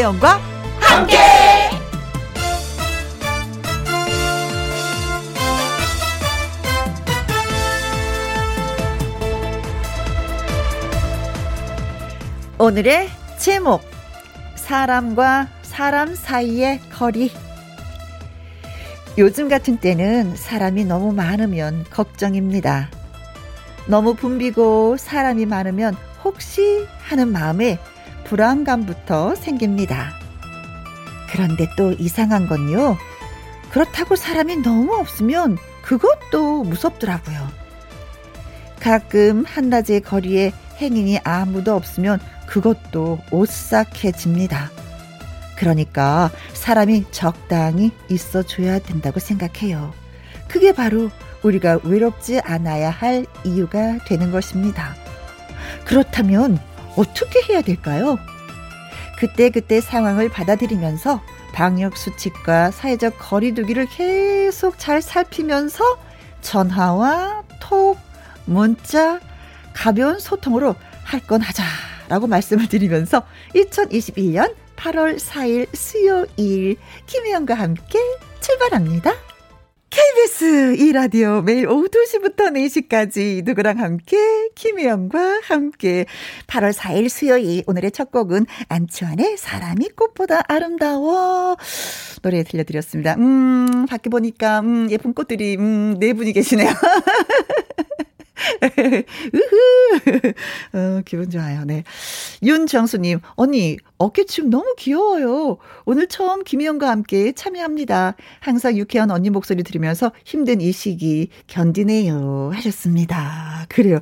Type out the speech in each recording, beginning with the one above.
김혜영과 함께. 오늘의 제목 사람과 사람 사이의 거리 요즘 같은 때는 사람이 너무 많으면 걱정입니다. 너무 붐비고 사람이 많으면 혹시 하는 마음에 불안감부터 생깁니다. 그런데 또 이상한 건요. 그렇다고 사람이 너무 없으면 그것도 무섭더라고요. 가끔 한낮의 거리에 행인이 아무도 없으면 그것도 오싹해집니다. 그러니까 사람이 적당히 있어줘야 된다고 생각해요. 그게 바로 우리가 외롭지 않아야 할 이유가 되는 것입니다. 그렇다면 어떻게 해야 될까요? 그때그때 상황을 받아들이면서 방역 수칙과 사회적 거리두기를 계속 잘 살피면서 전화와 톡, 문자, 가벼운 소통으로 할 건 하자라고 말씀을 드리면서 2021년 8월 4일 수요일 김혜영과 함께 출발합니다. KBS 이라디오 매일 오후 2시부터 4시까지 누구랑 함께 김혜영과 함께 8월 4일 수요일 오늘의 첫 곡은 안치환의 사람이 꽃보다 아름다워 노래 들려드렸습니다. 음 밖에 보니까 음 예쁜 꽃들이 음네 분이 계시네요. 으흐. 어, 기분 좋아요. 네. 윤정수님, 언니, 어깨춤 너무 귀여워요. 오늘 처음 김희영과 함께 참여합니다. 항상 유쾌한 언니 목소리 들으면서 힘든 이 시기 견디네요. 하셨습니다. 그래요.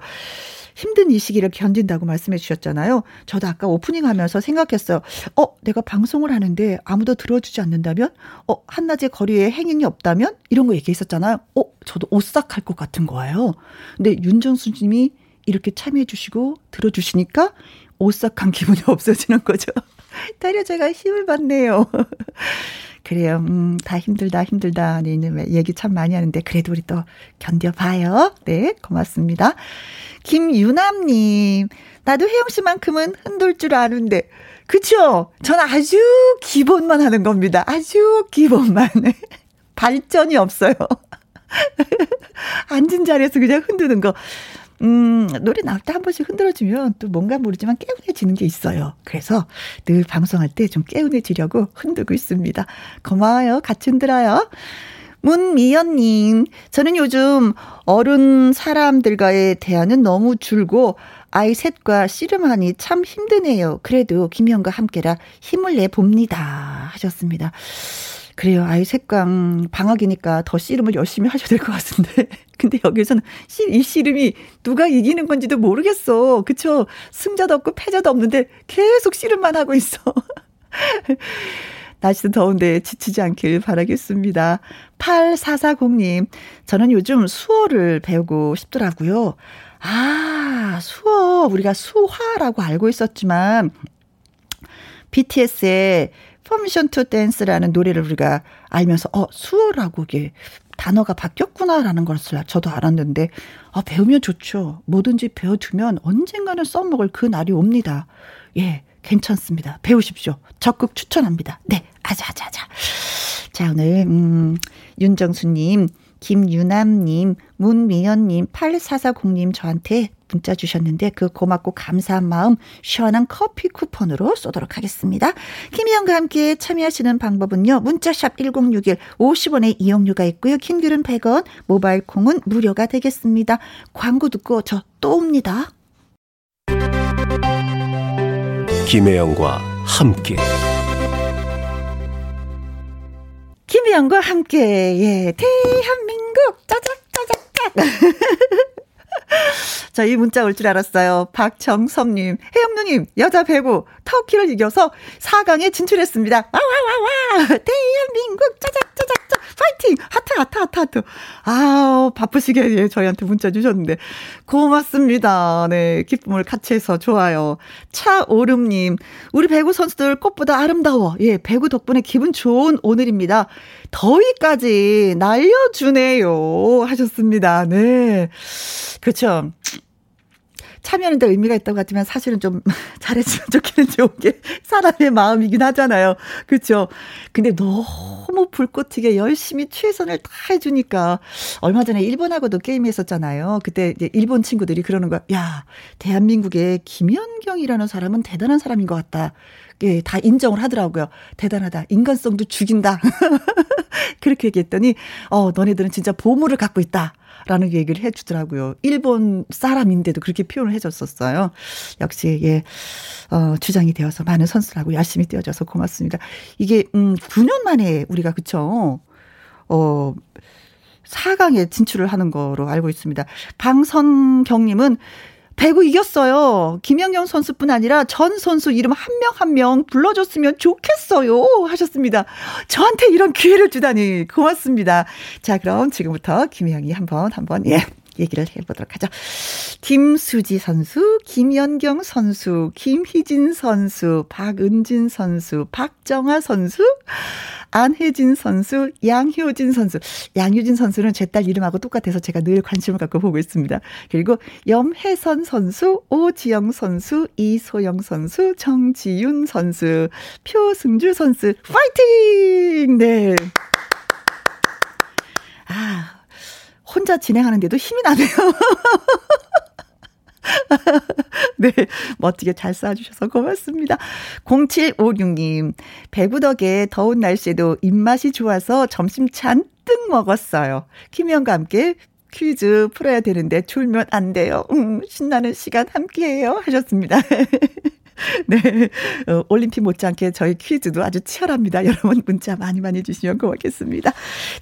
힘든 이 시기를 견딘다고 말씀해 주셨잖아요. 저도 아까 오프닝 하면서 생각했어요. 어, 내가 방송을 하는데 아무도 들어주지 않는다면? 어, 한낮의 거리에 행인이 없다면? 이런 거 얘기했었잖아요. 어, 저도 오싹할 것 같은 거예요. 근데 윤정수 님이 이렇게 참여해 주시고 들어주시니까 오싹한 기분이 없어지는 거죠. 다려 제가 힘을 받네요. 그래요. 음, 다 힘들다, 힘들다. 얘기 참 많이 하는데, 그래도 우리 또 견뎌봐요. 네, 고맙습니다. 김유남님, 나도 혜영 씨만큼은 흔들 줄 아는데, 그쵸? 전 아주 기본만 하는 겁니다. 아주 기본만. 발전이 없어요. 앉은 자리에서 그냥 흔드는 거. 음, 노래 나올 때 한 번씩 흔들어주면 또 뭔가 모르지만 깨운해지는 게 있어요. 그래서 늘 방송할 때 좀 깨운해지려고 흔들고 있습니다. 고마워요. 같이 흔들어요. 문미연님, 저는 요즘 어른 사람들과의 대화는 너무 줄고 아이 셋과 씨름하니 참 힘드네요. 그래도 김희영과 함께라 힘을 내 봅니다. 하셨습니다. 그래요. 아이 색강 방학이니까 더 씨름을 열심히 하셔야 될 것 같은데. 근데 여기서는 씨, 이 씨름이 누가 이기는 건지도 모르겠어. 그쵸? 승자도 없고 패자도 없는데 계속 씨름만 하고 있어. 날씨도 더운데 지치지 않길 바라겠습니다. 8440님, 저는 요즘 수어를 배우고 싶더라고요. 아, 수어, 우리가 수화라고 알고 있었지만, BTS의 Permission to Dance라는 노래를 우리가 알면서 어 수어라고 이게 단어가 바뀌었구나라는 것을 저도 알았는데 아 배우면 좋죠. 뭐든지 배워두면 언젠가는 써먹을 그 날이 옵니다. 예, 괜찮습니다. 배우십시오. 적극 추천합니다. 네, 아자아자아자. 자 오늘 음 윤정수님 김유남님, 문미연님, 8440님 저한테 문자 주셨는데 그 고맙고 감사한 마음 시원한 커피 쿠폰으로 쏘도록 하겠습니다. 김희영과 함께 참여하시는 방법은요. 문자샵 1061 50원의 이용료가 있고요. 킹귤은 100원, 모바일 콩은 무료가 되겠습니다. 광고 듣고 저 또 옵니다. 김혜영과 함께 김희영과 함께 예 대한민국 짜작 짜작짝 저 이 문자 올 줄 알았어요. 박정섭님, 혜영누님, 여자 배구, 터키를 이겨서 4강에 진출했습니다. 와와와와! 대한민국 짜작짜작짜 파이팅! 하트, 하트, 하트, 하트. 아우, 바쁘시게 예, 저희한테 문자 주셨는데. 고맙습니다. 네, 기쁨을 같이 해서 좋아요. 차오름님, 우리 배구 선수들 꽃보다 아름다워. 예, 배구 덕분에 기분 좋은 오늘입니다. 더위까지 날려주네요. 하셨습니다. 네. 그쵸. 참여하는데 의미가 있다고 하지만 사실은 좀 잘했으면 좋겠는 좋은 게 사람의 마음이긴 하잖아요. 그렇죠. 근데 너무 불꽃 튀게 열심히 최선을 다 해 주니까 얼마 전에 일본하고도 게임했었잖아요. 그때 이제 일본 친구들이 그러는 거야. 야, 대한민국의 김연경이라는 사람은 대단한 사람인 것 같다. 예, 다 인정을 하더라고요. 대단하다. 인간성도 죽인다. 그렇게 얘기했더니, 어, 너네들은 진짜 보물을 갖고 있다. 라는 얘기를 해 주더라고요. 일본 사람인데도 그렇게 표현을 해 줬었어요. 역시, 예, 어, 주장이 되어서 많은 선수라고 열심히 뛰어줘서 고맙습니다. 이게, 음, 9년 만에 우리가, 그쵸? 어, 4강에 진출을 하는 거로 알고 있습니다. 방선경님은 배구 이겼어요. 김영경 선수뿐 아니라 전 선수 이름 한명 한 명 불러줬으면 좋겠어요. 하셨습니다. 저한테 이런 기회를 주다니 고맙습니다. 자, 그럼 지금부터 김영이 한번 한번 예. 얘기를 해보도록 하죠. 김수지 선수, 김연경 선수, 김희진 선수, 박은진 선수, 박정아 선수, 안혜진 선수, 양효진 선수. 양효진 선수는 제 딸 이름하고 똑같아서 제가 늘 관심을 갖고 보고 있습니다. 그리고 염혜선 선수, 오지영 선수, 이소영 선수, 정지윤 선수, 표승주 선수, 파이팅! 네. 아, 혼자 진행하는데도 힘이 나네요. 네, 멋지게 잘 쏴주셔서 고맙습니다. 0756님, 배구 덕에 더운 날씨에도 입맛이 좋아서 점심 잔뜩 먹었어요. 김현과 함께 퀴즈 풀어야 되는데 졸면 안 돼요. 음, 신나는 시간 함께해요. 하셨습니다. 네. 어, 올림픽 못지않게 저희 퀴즈도 아주 치열합니다. 여러분 문자 많이 많이 주시면 고맙겠습니다.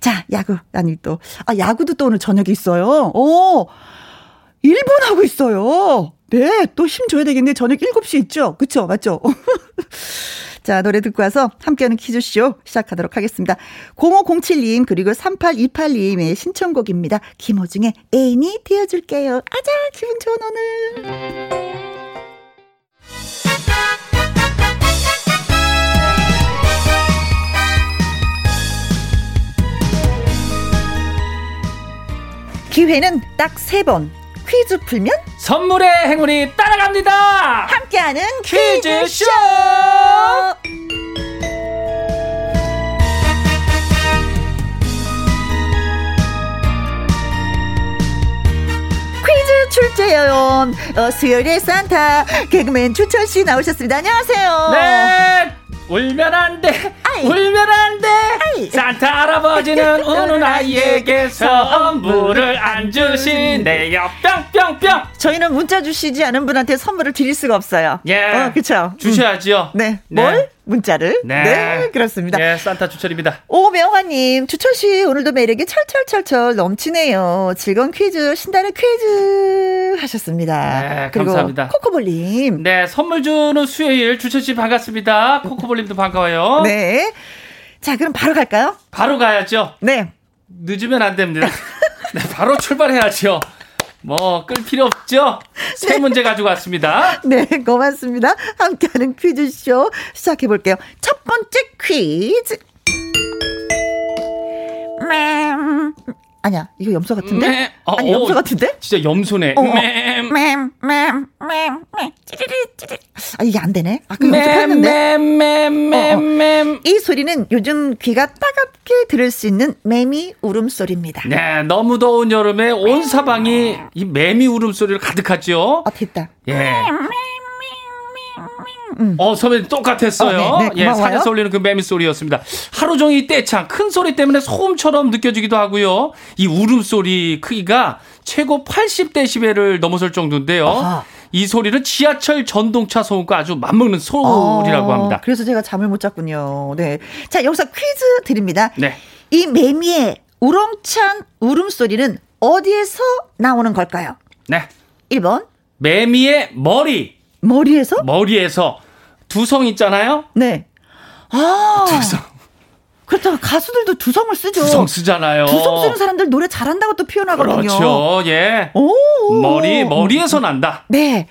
자, 야구. 아니 또, 아, 야구도 또 오늘 저녁에 있어요. 오! 1분 하고 있어요. 네, 또 힘 줘야 되겠네. 저녁 7시 있죠? 그쵸? 맞죠? 자, 노래 듣고 와서 함께하는 퀴즈쇼 시작하도록 하겠습니다. 0507님, 그리고 3828님의 신청곡입니다. 김호중의 애인이 되어줄게요. 아자, 기분 좋은 오늘. 기회는 딱 세 번. 퀴즈 풀면 선물의 행운이 따라갑니다. 함께하는 퀴즈쇼. 퀴즈 출제연 어, 수요일에 산타 개그맨 주철 씨 나오셨습니다. 안녕하세요. 네. 울면 안 돼. 아이. 울면 안 돼. 아이. 산타 할아버지는 우는 아이에게 선물을 안 주신대요. 뿅뿅뿅. 저희는 문자 주시지 않은 분한테 선물을 드릴 수가 없어요. 예. 어, 그렇죠. 주셔야지요. 음. 네. 네. 뭘? 문자를. 네. 네. 그렇습니다. 예, 산타 주철입니다. 오명화님, 주철씨, 오늘도 매력이 철철철철 넘치네요. 즐거운 퀴즈, 신나는 퀴즈 하셨습니다. 네, 그리고 감사합니다. 코코볼님. 네, 선물 주는 수요일 주철씨 반갑습니다. 코코볼님도 반가워요. 네. 자, 그럼 바로 갈까요? 바로 가야죠. 네. 늦으면 안 됩니다. 네, 바로 출발해야죠. 뭐, 끌 필요 없죠? 세 네. 문제 가지고 왔습니다. 네, 고맙습니다. 함께하는 퀴즈쇼 시작해볼게요. 첫 번째 퀴즈. 맴. 아니야, 이거 염소 같은데? 매, 어, 아니, 염소 어, 같은데? 진짜 염소네. 어, 맴, 맴, 맴, 맴, 맴, 찌리리, 찌리리. 아, 이게 안 되네. 아까 염소 했는데. 맴, 맴, 맴, 맴. 이 소리는 요즘 귀가 따갑게 들을 수 있는 매미 울음소리입니다. 네, 너무 더운 여름에 온 사방이 이 매미 울음소리를 가득하죠. 아, 됐다. 예. 음. 어, 선배님 똑같았어요. 어, 네, 네, 예, 산에서 울리는 그 매미 소리였습니다. 하루 종일 떼창, 큰 소리 때문에 소음처럼 느껴지기도 하고요. 이 울음소리 크기가 최고 80데시벨을 넘어설 정도인데요. 아하. 이 소리는 지하철 전동차 소음과 아주 맞먹는 소리라고 아, 합니다. 그래서 제가 잠을 못 잤군요. 네. 자, 여기서 퀴즈 드립니다. 네. 이 매미의 우렁찬 울음소리는 어디에서 나오는 걸까요? 네. 1번. 매미의 머리. 머리에서? 머리에서. 두성 있잖아요? 네. 아. 두성. 그렇죠. 가수들도 두성을 쓰죠. 두성 쓰잖아요. 두성 쓰는 사람들 노래 잘한다고 또 표현하거든요. 그렇죠. 예. 오. 머리, 머리에서 난다. 네.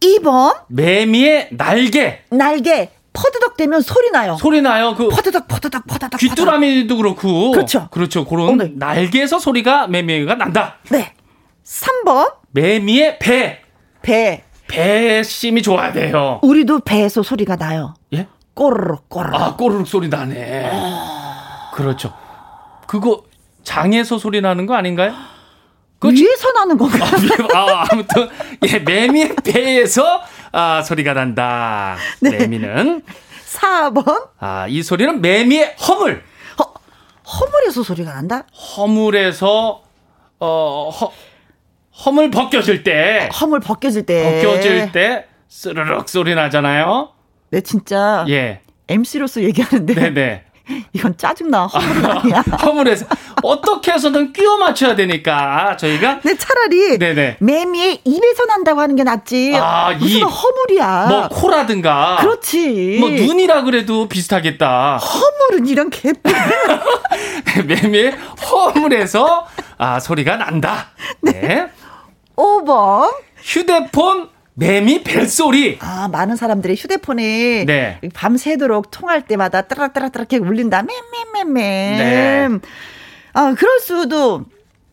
2번. 매미의 날개. 날개. 퍼드덕 되면 소리 나요. 소리 나요. 그 퍼드덕 퍼드덕 퍼드덕. 귀뚜라미도 그렇고. 그렇죠. 그렇죠. 그런 어, 네. 날개에서 소리가 매미가 난다. 네. 3번. 매미의 배. 배. 배심이 좋아야 돼요. 우리도 배에서 소리가 나요. 예? 꼬르륵 꼬르륵. 아, 꼬르륵 소리 나네. 그렇죠. 그거 장에서 소리 나는 거 아닌가요? 그 위에서 나는 건가요? 아, 아, 아무튼 예, 매미의 배에서 아, 소리가 난다. 네. 매미는 4번. 아, 이 소리는 매미의 허물. 허, 허물에서 소리가 난다? 허물에서 어, 허, 허물 벗겨질 때. 허물 벗겨질 때. 벗겨질 때 스르륵 소리 나잖아요. 네, 진짜. 예. MC로서 얘기하는데. 네네. 이건 짜증나. 허물 아니야. 허물에서 어떻게 해서든 끼워 맞춰야 되니까 저희가 네 차라리 네네. 매미의 입에서 난다고 하는 게 낫지. 아, 무슨 입. 허물이야. 뭐 코라든가. 그렇지. 뭐 눈이라 그래도 비슷하겠다. 허물은 이런 개뿔. 매미의 허물에서 아 소리가 난다. 네. 네. 5번. 휴대폰 매미 벨소리. 아, 많은 사람들이 휴대폰에 네. 밤새도록 통할 때마다 따라따라따라 이렇게 울린다. 맴맴맴맴. 네. 아, 그럴 수도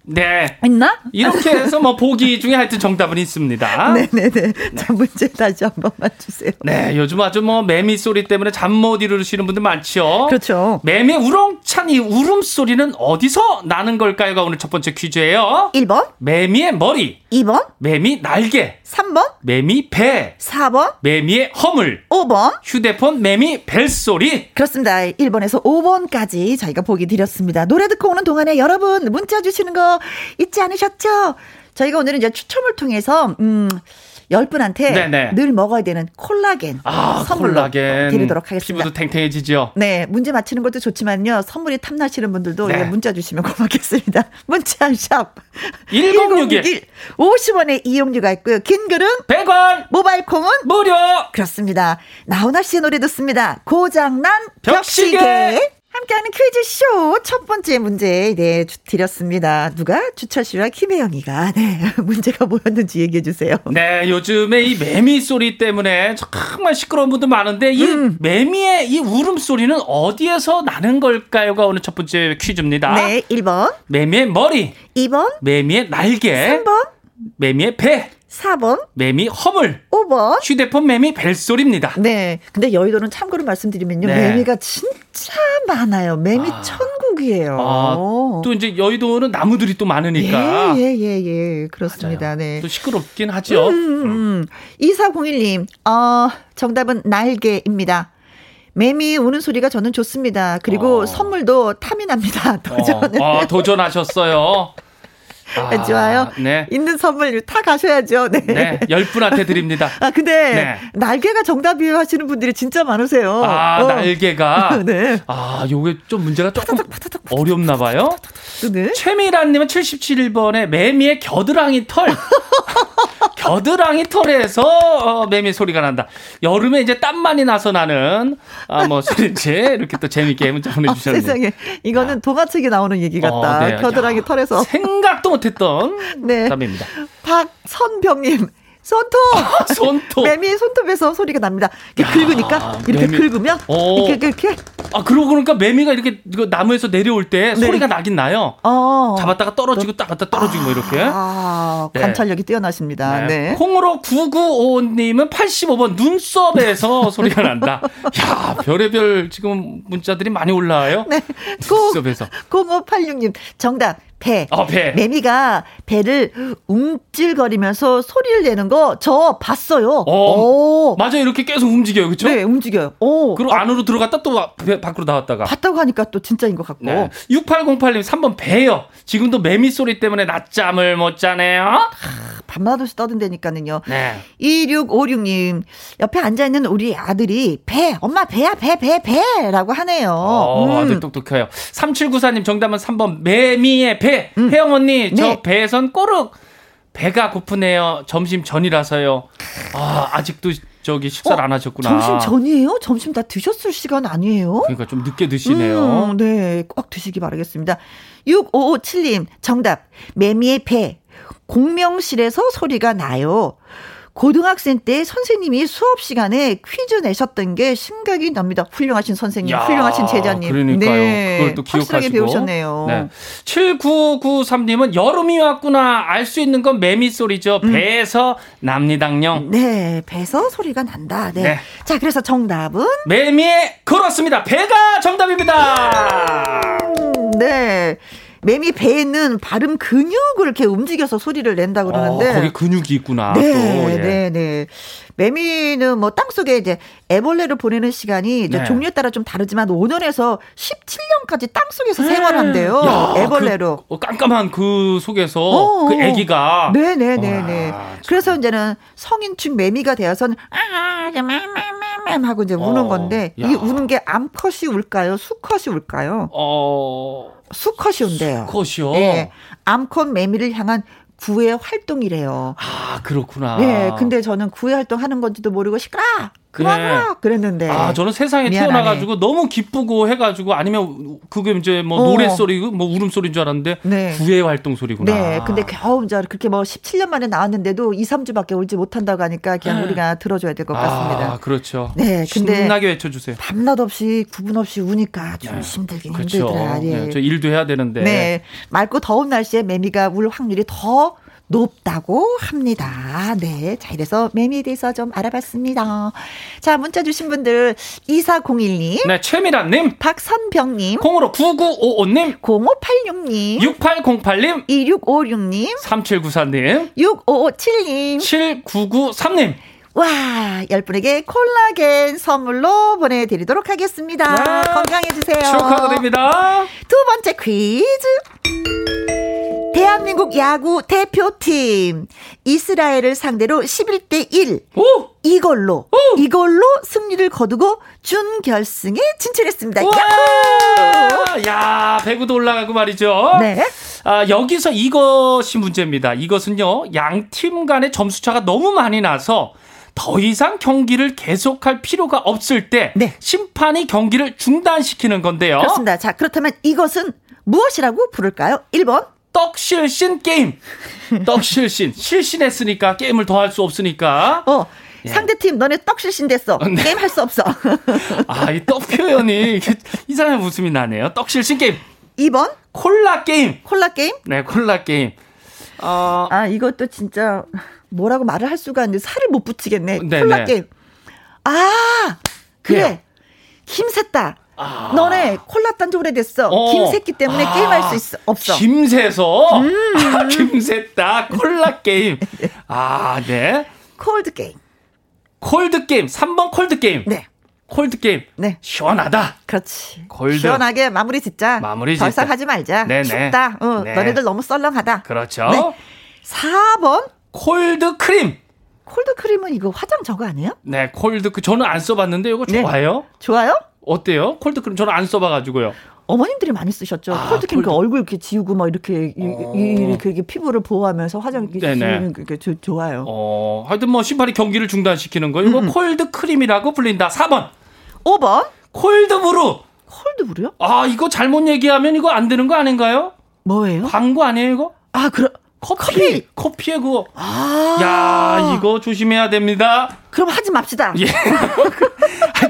네. 있나? 이렇게 해서 뭐 보기 중에 하여튼 정답은 있습니다. 네네네. 네. 자, 문제 다시 한 번만 주세요. 네, 요즘 아주 뭐 매미 소리 때문에 잠 못 이루시는 분들 많죠. 그렇죠. 매미 우렁찬 이 울음소리는 어디서 나는 걸까요가 오늘 첫 번째 퀴즈예요. 1번. 매미의 머리. 2번. 매미 날개. 3번. 매미 배. 4번. 매미의 허물. 5번. 휴대폰 매미 벨소리. 그렇습니다. 1번에서 5번까지 저희가 보기 드렸습니다. 노래 듣고 오는 동안에 여러분 문자 주시는 거 잊지 않으셨죠? 저희가 오늘은 이제 추첨을 통해서 음, 열 분한테 네네. 늘 먹어야 되는 콜라겐 아, 선물로 콜라겐. 드리도록 하겠습니다. 피부도 탱탱해지죠. 네, 문제 맞히는 것도 좋지만요. 선물이 탐나시는 분들도 네. 문자 주시면 고맙겠습니다. 문자 샵 1061. 50원의 이용료가 있고요. 긴 글은 100원. 모바일 콩은 무료. 그렇습니다. 나훈아 씨의 노래 듣습니다. 고장난 벽시계. 벽시계. 함께하는 퀴즈쇼 첫 번째 문제 네 드렸습니다. 누가 주철 씨와 김혜영이가 네 문제가 뭐였는지 얘기해 주세요. 네 요즘에 이 매미 소리 때문에 정말 시끄러운 분들 많은데 이 음. 매미의 이 울음 소리는 어디에서 나는 걸까요가 오늘 첫 번째 퀴즈입니다. 네 1번 매미의 머리 2번 매미의 날개 3번 매미의 배 4번. 매미 허물. 5번. 휴대폰 매미 벨소리입니다. 네. 근데 여의도는 참고로 말씀드리면요. 네. 매미가 진짜 많아요. 매미 아. 천국이에요. 아, 또 이제 여의도는 나무들이 또 많으니까. 예, 예, 예, 예. 그렇습니다. 맞아요. 네. 또 시끄럽긴 하죠. 음, 음, 음. 2401님, 어, 정답은 날개입니다. 매미 우는 소리가 저는 좋습니다. 그리고 어. 선물도 탐이 납니다. 도전. 어, 어, 도전하셨어요. 아, 좋아요. 네. 있는 선물 타 가셔야죠. 네. 네. 10분한테 드립니다. 아, 근데 네. 날개가 정답이에요 하시는 분들이 진짜 많으세요. 아, 어. 날개가. 네. 아, 요게 좀 문제가 조금 파타닥, 파타닥, 파타닥, 어렵나 봐요. 네. 최미란 님은 77번에 매미의 겨드랑이 털. 겨드랑이 털에서 어, 매미 소리가 난다. 여름에 이제 땀 많이 나서 나는 아, 뭐 소리인지 이렇게 또 재밌게 문자 보내주셨네요. 어, 세상에 이거는 동화책에 나오는 얘기 같다. 어, 네. 겨드랑이 야, 털에서 생각도 못했던 네. 답입니다. 박선병님 손톱. 손톱. 매미의 손톱에서 소리가 납니다. 이렇게 야, 긁으니까 이렇게 매미. 긁으면 어. 이렇게 이렇게. 아 그러고 그러니까 매미가 이렇게 나무에서 내려올 때 네. 소리가 나긴 나요. 어. 잡았다가 떨어지고 딱 갖다 떨어지고 뭐 이렇게. 아 네. 관찰력이 뛰어나십니다. 네. 네. 콩으로 9955님은 85번 눈썹에서 소리가 난다. 야 별의별 지금 문자들이 많이 올라와요. 네. 눈썹에서. 0586님 정답 배. 어, 배. 매미가 배를 움찔거리면서 소리를 내는 거 저 봤어요. 어, 오. 맞아요. 이렇게 계속 움직여요. 그렇죠? 네, 움직여요. 오. 그리고 아. 안으로 들어갔다 또 밖으로 나왔다가. 봤다고 하니까 또 진짜인 것 같고. 네. 6808님 3번 배요. 지금도 매미 소리 때문에 낮잠을 못 자네요. 아, 밤낮없이 떠든다니까는요. 네. 2656님 옆에 앉아 있는 우리 아들이 배 엄마 배야 배 배 배라고 하네요. 어, 음. 아들 똑똑해요. 3794님 정답은 3번 매미의 배. 음. 혜영 언니, 저 네. 배에선 꼬르 배가 고프네요. 점심 전이라서요. 아, 아직도 저기 식사를 어, 안 하셨구나. 점심 전이에요? 점심 다 드셨을 시간 아니에요? 그러니까 좀 늦게 드시네요. 음, 네, 꼭 드시기 바라겠습니다. 6557님, 정답. 매미의 배. 공명실에서 소리가 나요. 고등학생 때 선생님이 수업 시간에 퀴즈 내셨던 게 생각이 납니다. 훌륭하신 선생님, 야, 훌륭하신 제자님. 그러니까요. 네. 그걸 또 기억하시고. 배우셨네요. 네. 7993님은 여름이 왔구나. 알 수 있는 건 매미 소리죠. 음. 배에서 납니다요. 네, 배에서 소리가 난다. 네. 네. 자, 그래서 정답은 매미의 그렇습니다. 배가 정답입니다. 음, 네. 매미 배에 있는 발음 근육을 이렇게 움직여서 소리를 낸다 그러는데 어, 거기 근육이 있구나. 네, 또, 예. 네, 네. 매미는 뭐 땅속에 이제 애벌레를 보내는 시간이 네. 종류에 따라 좀 다르지만 5년에서 17년까지 땅속에서 네. 생활한대요. 야, 애벌레로. 그, 어, 깜깜한 그 속에서 어, 그 아기가 네, 네, 네, 네. 그래서 이제는 성인충 매미가 되어서는 아, 맴 하고 이제 우는 어, 건데 야. 이 우는 게 암컷이 울까요? 수컷이 울까요? 어. 수컷이 온대요. 수컷이요? 네. 암컷 매미를 향한 구애 활동이래요. 아, 그렇구나. 네, 근데 저는 구애 활동 하는 건지도 모르고 시끄라! 그래. 그랬는데. 아, 저는 세상에 미안하네. 태어나가지고 너무 기쁘고 해가지고 아니면 그게 이제 뭐 어. 노래 소리, 뭐 울음 소리인 줄 알았는데 네. 구애 활동 소리구나. 네. 근데 겨우 이제 그렇게 뭐 17년 만에 나왔는데도 2, 3주밖에 울지 못한다고 하니까 그냥 네. 우리가 들어줘야 될 것 같습니다. 아, 그렇죠. 네. 근데. 신나게 외쳐주세요. 밤낮 없이 구분 없이 우니까 좀 네. 힘들긴 그렇죠. 힘들더라. 예. 네. 저 일도 해야 되는데. 네. 맑고 더운 날씨에 매미가 울 확률이 더 높다고 합니다. 네. 자, 이래서 매미에 대해서 좀 알아봤습니다. 자, 문자 주신 분들 2401님. 네, 최미란님. 박선병님. 콩으로 9955님. 0586님. 6808님. 2656님. 3794님. 6557님. 7993님. 와, 10분에게 콜라겐 선물로 보내드리도록 하겠습니다. 와, 건강해주세요. 축하드립니다. 두 번째 퀴즈. 대한민국 야구 대표팀 이스라엘을 상대로 11대 1 오! 이걸로 오! 이걸로 승리를 거두고 준결승에 진출했습니다. 야, 배구도 올라가고 말이죠. 네. 아, 여기서 이것이 문제입니다. 이것은요. 양 팀 간의 점수 차가 너무 많이 나서 더 이상 경기를 계속할 필요가 없을 때 네. 심판이 경기를 중단시키는 건데요. 그렇습니다. 자, 그렇다면 이것은 무엇이라고 부를까요? 1번 떡실신 게임. 떡실신. 실신했으니까 게임을 더 할 수 없으니까. 어. 예. 상대팀 너네 떡실신 됐어. 네. 게임 할 수 없어. 아, 이 떡 표현이 이상한 웃음이 나네요. 떡실신 게임. 2번 콜라 게임. 콜라 게임? 네, 콜라 게임. 어. 아, 이것도 진짜 뭐라고 말을 할 수가 없는데 살을 못 붙이겠네. 네네. 콜라 네. 게임. 아, 그래. 그래요. 힘셌다. 아. 너네 콜라 딴 지 오래됐어. 어. 김새끼 때문에 아. 게임할 수 있어. 없어. 김새서? 음. 아, 김새다. 콜라 게임. 아, 네. 콜드 게임. 콜드 게임. 3번 콜드 게임. 네. 콜드 게임. 네. 시원하다. 그렇지. Cold. 시원하게 마무리 짓자. 마무리 짓자. 더 이상 하지 말자. 네네. 춥다. 어, 네. 너네들 너무 썰렁하다. 그렇죠. 네. 4번. 콜드 크림. 콜드 크림은 이거 화장 저거 아니에요? 네, 콜드 크 저는 안 써봤는데 이거 네. 좋아요? 네. 좋아요? 어때요? 콜드크림 저는 안 써봐가지고요. 어머님들이 많이 쓰셨죠. 아, 콜드크림 콜드... 그 얼굴 이렇게 지우고 막 이렇게 어... 이렇게, 이렇게 피부를 보호하면서 화장 이렇게 지우는 게 좋아요. 어, 하여튼 뭐 심판이 경기를 중단시키는 거 이거 음. 콜드크림이라고 불린다. 4번. 5번. 콜드브루. 콜드브루요? 아, 이거 잘못 얘기하면 이거 안 되는 거 아닌가요? 뭐예요? 광고 아니에요, 이거? 아, 그럼 커피. 커피. 에 그거. 아. 야, 이거 조심해야 됩니다. 그럼 하지 맙시다. 예.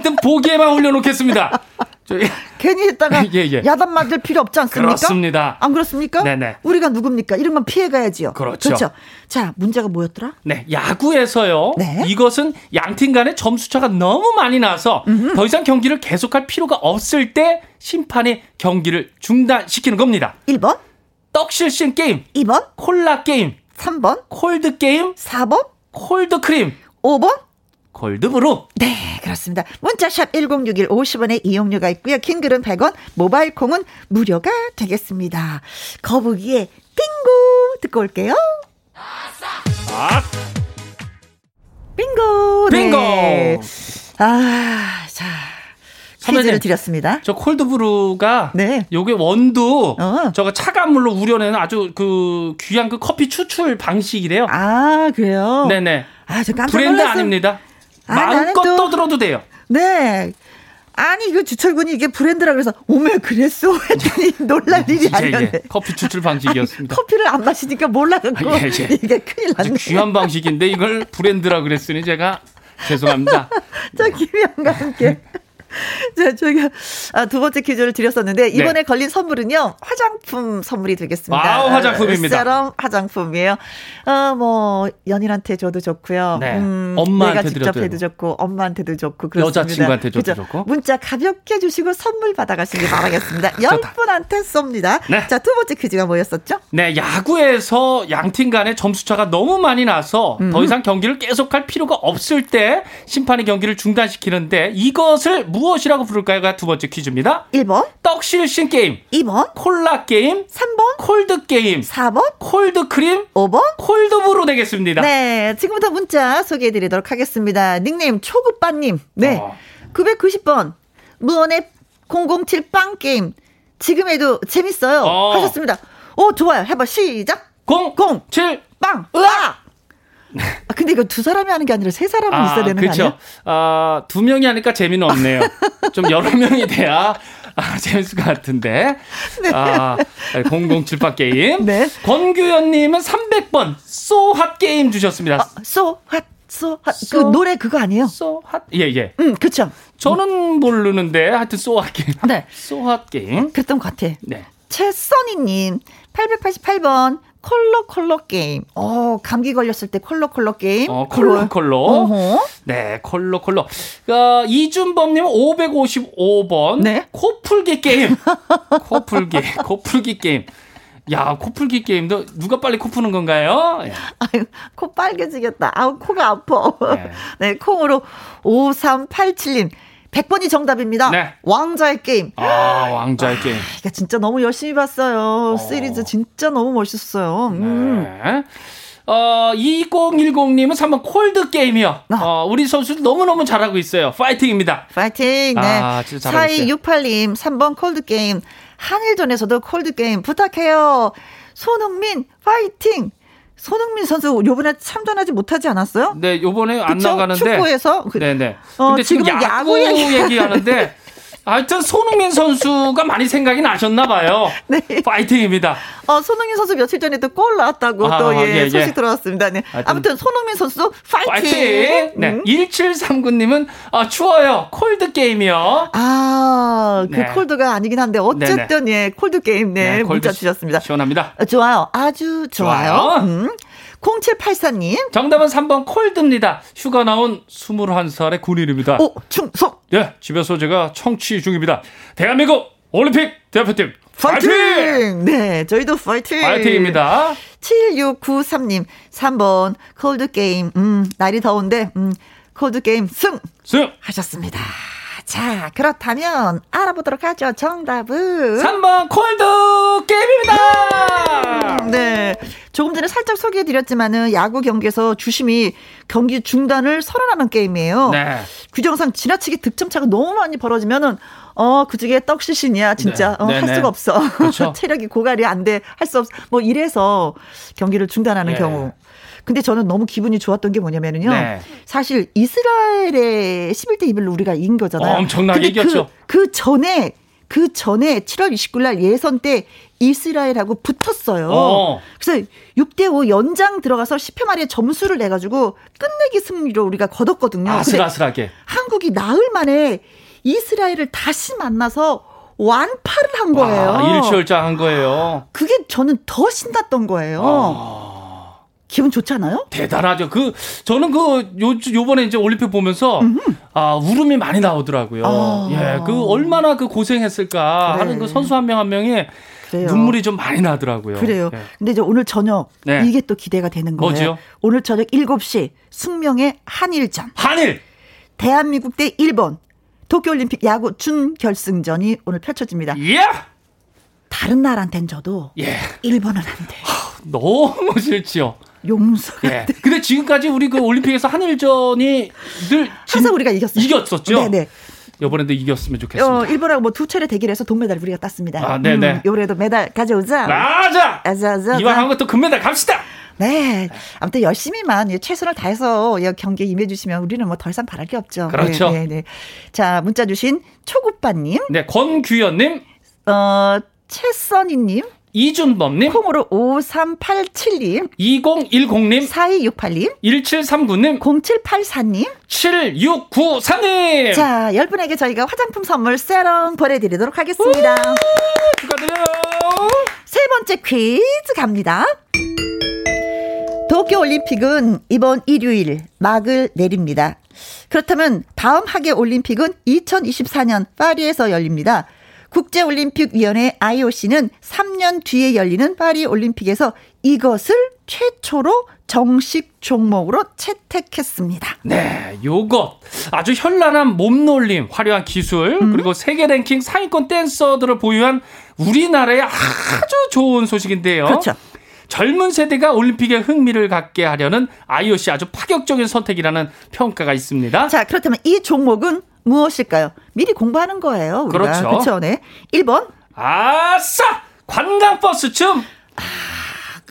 하여튼 보기에만 올려놓겠습니다. 저희 괜히 했다가 예, 예. 야단 맞을 필요 없지 않습니까? 그렇습니다. 안 그렇습니까? 네네. 우리가 누굽니까? 이런 건 피해가야지요. 그렇죠. 그렇죠. 자, 문제가 뭐였더라? 네, 야구에서요. 네. 이것은 양팀 간의 점수차가 너무 많이 나서 음흠. 더 이상 경기를 계속할 필요가 없을 때 심판이 경기를 중단시키는 겁니다. 1번 떡실신 게임. 2번 콜라 게임. 3번 콜드 게임. 4번 콜드 크림. 5번 콜드브루. 네, 그렇습니다. 문자샵 1061 50원의 이용료가 있고요. 긴 글은 100원, 모바일 콩은 무료가 되겠습니다. 거북이의 빙고 듣고 올게요. 아. 빙고. 빙고. 네. 아, 자. 퀴즈를 드렸습니다. 저 콜드브루가 네. 요게 원두 어. 저거 차가운 물로 우려내는 아주 그 귀한 그 커피 추출 방식이래요. 아 그래요? 네 네. 아 저 깜짝 브랜드 놀랐어. 아닙니다. 아, 마음껏 떠들어도 돼요. 네. 아니 이거 주철군이 이게 브랜드라 그래서 오메 그랬어 했더니 놀랄 일이 아니었네. 예, 커피 추출 방식이었습니다. 아니, 커피를 안 마시니까 몰라갖고 아, 예, 예. 이게 큰일 났네. 귀한 방식인데 이걸 브랜드라 그랬으니 제가 죄송합니다. 자 김희영과 함께 자, 저희가 아, 두 번째 퀴즈를 드렸었는데 이번에 네. 걸린 선물은요. 화장품 선물이 되겠습니다. 아, 화장품입니다. 세럼 화장품이에요. 어, 뭐 연인한테 줘도 좋고요. 네. 음, 엄마한테 내가 직접 해도 좋고 엄마한테도 좋고 그렇습니다. 여자친구한테 줘도 그죠? 좋고. 문자 가볍게 주시고 선물 받아가시기 바라겠습니다. 열 분한테 쏩니다. 네. 자, 두 번째 퀴즈가 뭐였었죠? 네, 야구에서 양팀 간의 점수 차가 너무 많이 나서 음. 더 이상 경기를 계속할 필요가 없을 때 심판이 경기를 중단시키는데 이것을 무 무엇이라고 부를까요가 두 번째 퀴즈입니다. 1번 떡실신 게임 2번 콜라 게임 3번 콜드 게임 4번 콜드 크림 5번 콜드브루 되겠습니다. 네, 지금부터 문자 소개해 드리도록 하겠습니다. 닉네임 초급반 님. 네. 어. 990번 무언의 007 빵 게임 지금 해도 재밌어요. 어. 하셨습니다. 오, 좋아요. 해봐. 시작. 0 0 7 빵. 으아! 아, 근데 이거 두 사람이 하는 게 아니라 세 사람은 아, 있어야 되는 그렇죠. 거 아니야? 아, 두 명이 하니까 재미는 없네요. 좀 여러 명이 돼야 아, 재밌을 것 같은데. 네. 아, 007빵 게임. 네. 권규현 님은 300번 So Hot 게임 주셨습니다. 아, 소핫. 소핫 그 노래 그거 아니에요? So Hot 예 예. 음 그렇죠. 저는 모르는데 하여튼 So Hot 게임. 네. So Hot 게임. 그랬던 것 같아. 네. 최선희 님 888번 콜록 콜록 게임. 어, 감기 걸렸을 때 콜록 콜록 게임. 어, 콜록 콜록. 어허. 네, 콜록 콜록. 어, 이준범 님 555번. 네. 코풀기 게임. 코풀기, 코풀기 게임. 야, 코풀기 게임도 누가 빨리 코 푸는 건가요? 예. 아유, 코 빨개지겠다. 아우, 코가 아파. 네, 네 콩으로 5387님. 100번이 정답입니다. 네. 왕좌의 게임. 아, 왕좌의 아, 게임. 이거 진짜 너무 열심히 봤어요. 어. 시리즈 진짜 너무 멋있었어요. 음. 네. 어, 2010님은 3번 콜드 게임이요. 아. 어, 우리 선수들 너무너무 잘하고 있어요. 파이팅입니다. 파이팅. 네. 아, 진짜 잘하고 있어요. 4268님 3번 콜드 게임. 한일전에서도 콜드 게임 부탁해요. 손흥민 파이팅. 손흥민 선수 요번에 참전하지 못하지 않았어요? 네, 요번에 안 그쵸? 나가는데 축구에서 그, 네네. 어, 근데 지금 야구, 야구 얘기... 얘기하는데 하여튼 손흥민 선수가 많이 생각이 나셨나 봐요. 네. 파이팅입니다. 어, 손흥민 선수 며칠 전에 또 골 나왔다고 아, 또 예, 예, 소식 예. 들어왔습니다. 네. 아무튼 손흥민 선수 파이팅. 파이팅. 네. 음. 1739님은 아, 추워요. 콜드 게임이요. 아, 그 네. 콜드가 아니긴 한데 어쨌든 네네. 예, 콜드 게임 네, 네 문자 주셨습니다. 시원합니다. 어, 좋아요. 아주 좋아요. 좋아요. 음. 0784님. 정답은 3번 콜드입니다. 휴가 나온 21살의 군인입니다. 오, 충성! 예, 집에서 제가 청취 중입니다. 대한민국 올림픽 대표팀 파이팅! 파이팅! 네, 저희도 파이팅! 파이팅입니다. 7693님, 3번 콜드 게임. 음, 날이 더운데, 음, 콜드 게임 승! 승! 하셨습니다. 자, 그렇다면 알아보도록 하죠. 정답은 3번 콜드 게임입니다. 네. 조금 전에 살짝 소개해 드렸지만은 야구 경기에서 주심이 경기 중단을 선언하는 게임이에요. 네. 규정상 지나치게 득점차가 너무 많이 벌어지면은 어, 그 중에 떡시신이야, 진짜. 네. 어, 할 수가 없어. 그렇죠. 체력이 고갈이 안 돼. 할 수 없어. 뭐 이래서 경기를 중단하는 네. 경우. 근데 저는 너무 기분이 좋았던 게 뭐냐면은요. 네. 사실 이스라엘의 11대 2별로 우리가 이긴 거잖아요. 엄청나게 이겼죠. 그, 그 전에 그 전에 7월 29일 날 예선 때 이스라엘하고 붙었어요. 어. 그래서 6대5 연장 들어가서 10회 말에 점수를 내가지고 끝내기 승리로 우리가 거뒀거든요. 아슬아슬하게. 한국이 나흘 만에 이스라엘을 다시 만나서 완파를 한 거예요. 아, 일치월장한 거예요. 그게 저는 더 신났던 거예요. 아. 기분 좋잖아요? 대단하죠. 그 저는 그요 요번에 이제 올림픽 보면서 음흠. 아 울음이 많이 나오더라고요. 아. 예, 그 얼마나 그 고생했을까 그래. 하는 그 선수 한 명한 한 명이 그래요. 눈물이 좀 많이 나더라고요. 그래요. 네. 근데 이제 오늘 저녁 네. 이게 또 기대가 되는 거예요. 뭐죠? 오늘 저녁 7시 숙명의 한일전. 한일. 대한민국 대 일본 도쿄올림픽 야구 준결승전이 오늘 펼쳐집니다. 예. 다른 나라한텐 저도 예. 일본은 안 돼. 너무 싫지요. 용서. 예. 근데 지금까지 우리 그 올림픽에서 한일전이 늘 항상 우리가 이겼어요. 이겼었죠. 네네. 이번에도 이겼으면 좋겠습니다. 어, 일본하고 뭐 두 차례 대결해서 동메달 우리가 땄습니다. 아, 네네. 음, 요래도 메달 가져오자. 맞아. 아자, 아자. 이왕 한 것도 금메달 갑시다. 네. 아무튼 열심히만 최선을 다해서 경기에 임해주시면 우리는 뭐 더 이상 바랄 게 없죠. 그렇죠. 네, 네, 네. 자, 문자 주신 초국빠님. 네, 권규현님. 어, 최선희님. 이준범님. 콩으로 5387님. 2010님. 4268님. 1739님. 0784님. 7694님. 자, 10분에게 저희가 화장품 선물 세럼 보내드리도록 하겠습니다. 축하드려요. 세 번째 퀴즈 갑니다. 도쿄올림픽은 이번 일요일 막을 내립니다. 그렇다면 다음 하계 올림픽은 2024년 파리에서 열립니다. 국제올림픽위원회 IOC는 3년 뒤에 열리는 파리 올림픽에서 이것을 최초로 정식 종목으로 채택했습니다. 네, 요것 아주 현란한 몸놀림, 화려한 기술, 음. 그리고 세계 랭킹 상위권 댄서들을 보유한 우리나라의 아주 좋은 소식인데요. 그렇죠. 젊은 세대가 올림픽에 흥미를 갖게 하려는 IOC 아주 파격적인 선택이라는 평가가 있습니다. 자, 그렇다면 이 종목은 무엇일까요? 미리 공부하는 거예요. 우리가. 그렇죠. 그렇죠. 네. 1번. 아싸! 관광버스 춤. 아,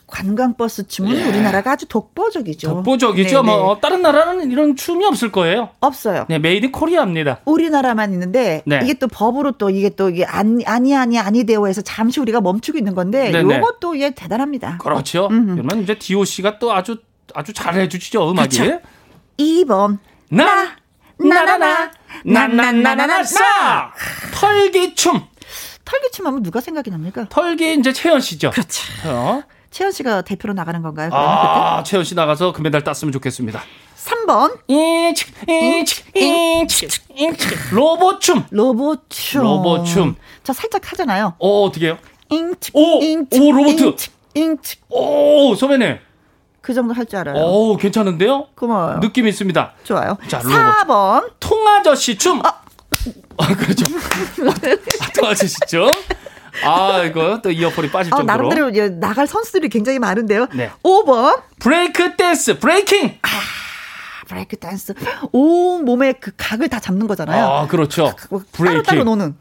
관광버스 춤은 예. 우리나라가 아주 독보적이죠. 독보적이죠. 네네. 뭐 다른 나라는 이런 춤이 없을 거예요. 없어요. 네, made in Korea입니다. 우리나라만 있는데 네. 이게 또 법으로 또 이게 또 이게 아니 아니 아니 아니 되어 해서 잠시 우리가 멈추고 있는 건데 이것도 이게 대단합니다. 그렇죠. 그러면 이제 DOC가 또 아주 아주 잘해 주시죠, 음악이. 그렇죠. 2번. 나 나나나 나나나나나 싸 털기춤. 털기춤 하면 누가 생각이 납니까? 털기 이제 채연 씨죠. 그렇죠. 어. 채연 씨가 대표로 나가는 건가요? 아, 그때? 채연 씨 나가서 금메달 땄으면 좋겠습니다. 3번. 이칙, 이칙, 이칙, 이칙. 로봇춤. 로봇춤. 로봇춤. 자, 살짝 하잖아요. 어, 어떻게요? 잉칙, 오, 잉칙, 오, 로봇. 잉칙, 잉칙. 오, 선배님. 그 정도 할 줄 알아요. 오, 괜찮은데요? 고마워요. 느낌 있습니다. 좋아요. 자, 로봇. 4번. 통아저씨 춤. 아, 아 그렇죠. 아, 통아저씨 춤. 아, 이거 또 이어폰이 빠질 어, 정도로. 나름대로 나갈 선수들이 굉장히 많은데요. 네. 5번. 브레이크 댄스, 브레이킹. 아, 브레이크 댄스. 온 몸에 그 각을 다 잡는 거잖아요. 아, 그렇죠. 브레이킹. 따로 따로 노는.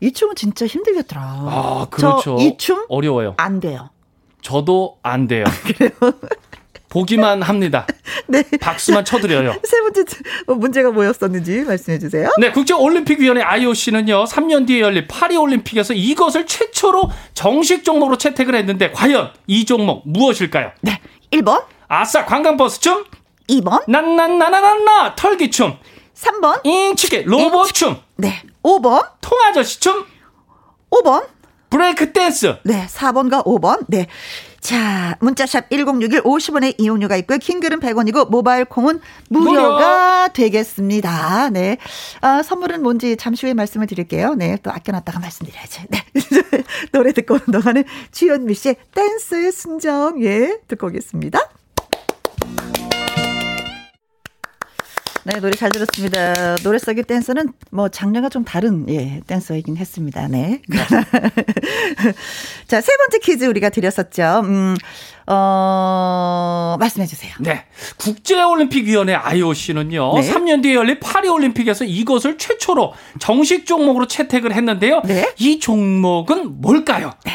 이 춤은 진짜 힘들겠더라. 아, 그렇죠. 이 춤? 어려워요. 안 돼요. 저도 안 돼요. 그래요? 보기만 합니다. 네. 박수만 쳐드려요. 세 번째 문제가 뭐였었는지 말씀해 주세요. 네, 국제올림픽위원회 IOC는요, 3년 뒤에 열릴 파리올림픽에서 이것을 최초로 정식 종목으로 채택을 했는데, 과연 이 종목 무엇일까요? 네, 1번. 아싸, 관광버스춤. 2번. 난난나나나나, 털기춤. 3번. 잉치게, 로봇춤. 네. 5번. 통아저씨춤. 5번. 브레이크 댄스. 네, 4번과 5번. 네. 자, 문자샵 1061 50원의 이용료가 있고요. 킹글은 100원이고 모바일 콩은 무료가 무료. 되겠습니다. 네. 아, 선물은 뭔지 잠시 후에 말씀을 드릴게요. 네. 또 아껴놨다가 말씀드려야죠. 네. 노래 듣고 오는 동안은 주현미 씨의 댄스의 순정, 예, 듣고 오겠습니다. 네, 노래 잘 들었습니다. 노래 속의 댄서는 뭐 장르가 좀 다른 예, 댄서이긴 했습니다. 네. 자, 세 번째 퀴즈 우리가 드렸었죠. 음. 어, 말씀해 주세요. 네. 국제올림픽위원회 IOC는요, 네. 3년 뒤에 열릴 파리올림픽에서 이것을 최초로 정식 종목으로 채택을 했는데요. 네. 이 종목은 뭘까요? 네.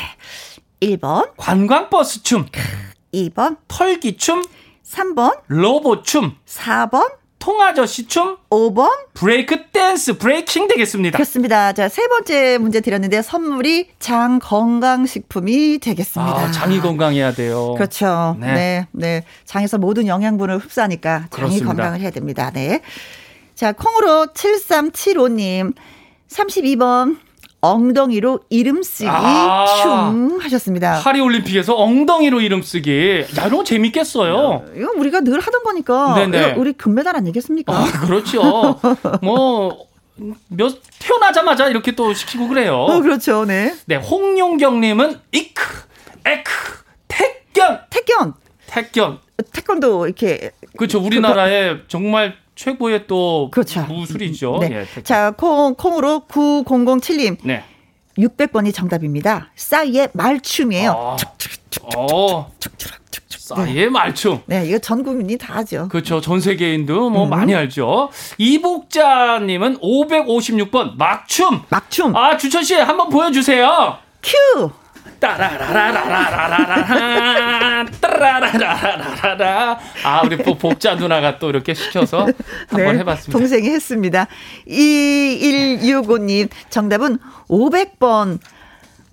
1번. 관광버스춤. 2번. 털기춤. 3번. 로봇춤. 4번. 통아저씨 춤 5번 브레이크 댄스 브레이킹 되겠습니다. 그렇습니다. 자, 세 번째 문제 드렸는데 선물이 장 건강식품이 되겠습니다. 아, 장이 건강해야 돼요. 그렇죠. 네. 네. 네. 장에서 모든 영양분을 흡수하니까 장이 그렇습니다. 건강을 해야 됩니다. 네. 자, 콩으로 7375님 32번 엉덩이로 이름 쓰기 아, 춤 하셨습니다. 파리 올림픽에서 엉덩이로 이름 쓰기. 야, 이런 거 재밌겠어요. 이거 우리가 늘 하던 거니까. 네네. 우리 금메달 아니겠습니까? 아, 그렇죠. 뭐, 몇, 태어나자마자 이렇게 또 시키고 그래요. 어, 그렇죠. 네. 네, 홍용경님은 이크, 에크, 택견. 택견. 택견. 태권도 이렇게. 그렇죠. 우리나라에 정말 최고의 또 그렇죠. 무술이죠. 네. 예, 자, 콩, 콩으로 9007님. 네. 600번이 정답입니다. 싸이의 말춤이에요. 아. 어. 싸이의 말춤. 네, 이거 전 국민이 다 하죠. 그렇죠. 전 세계인도 뭐 음. 많이 알죠. 이복자님은 556번 막춤. 막춤. 아, 주천 씨 한번 보여주세요. 큐. 따라라라라라라라 따라라라라라라 아 우리 복자 누나가 또 이렇게 시켜서 한번 네, 해봤습니다. 동생이 했습니다. 2165님 정답은 500번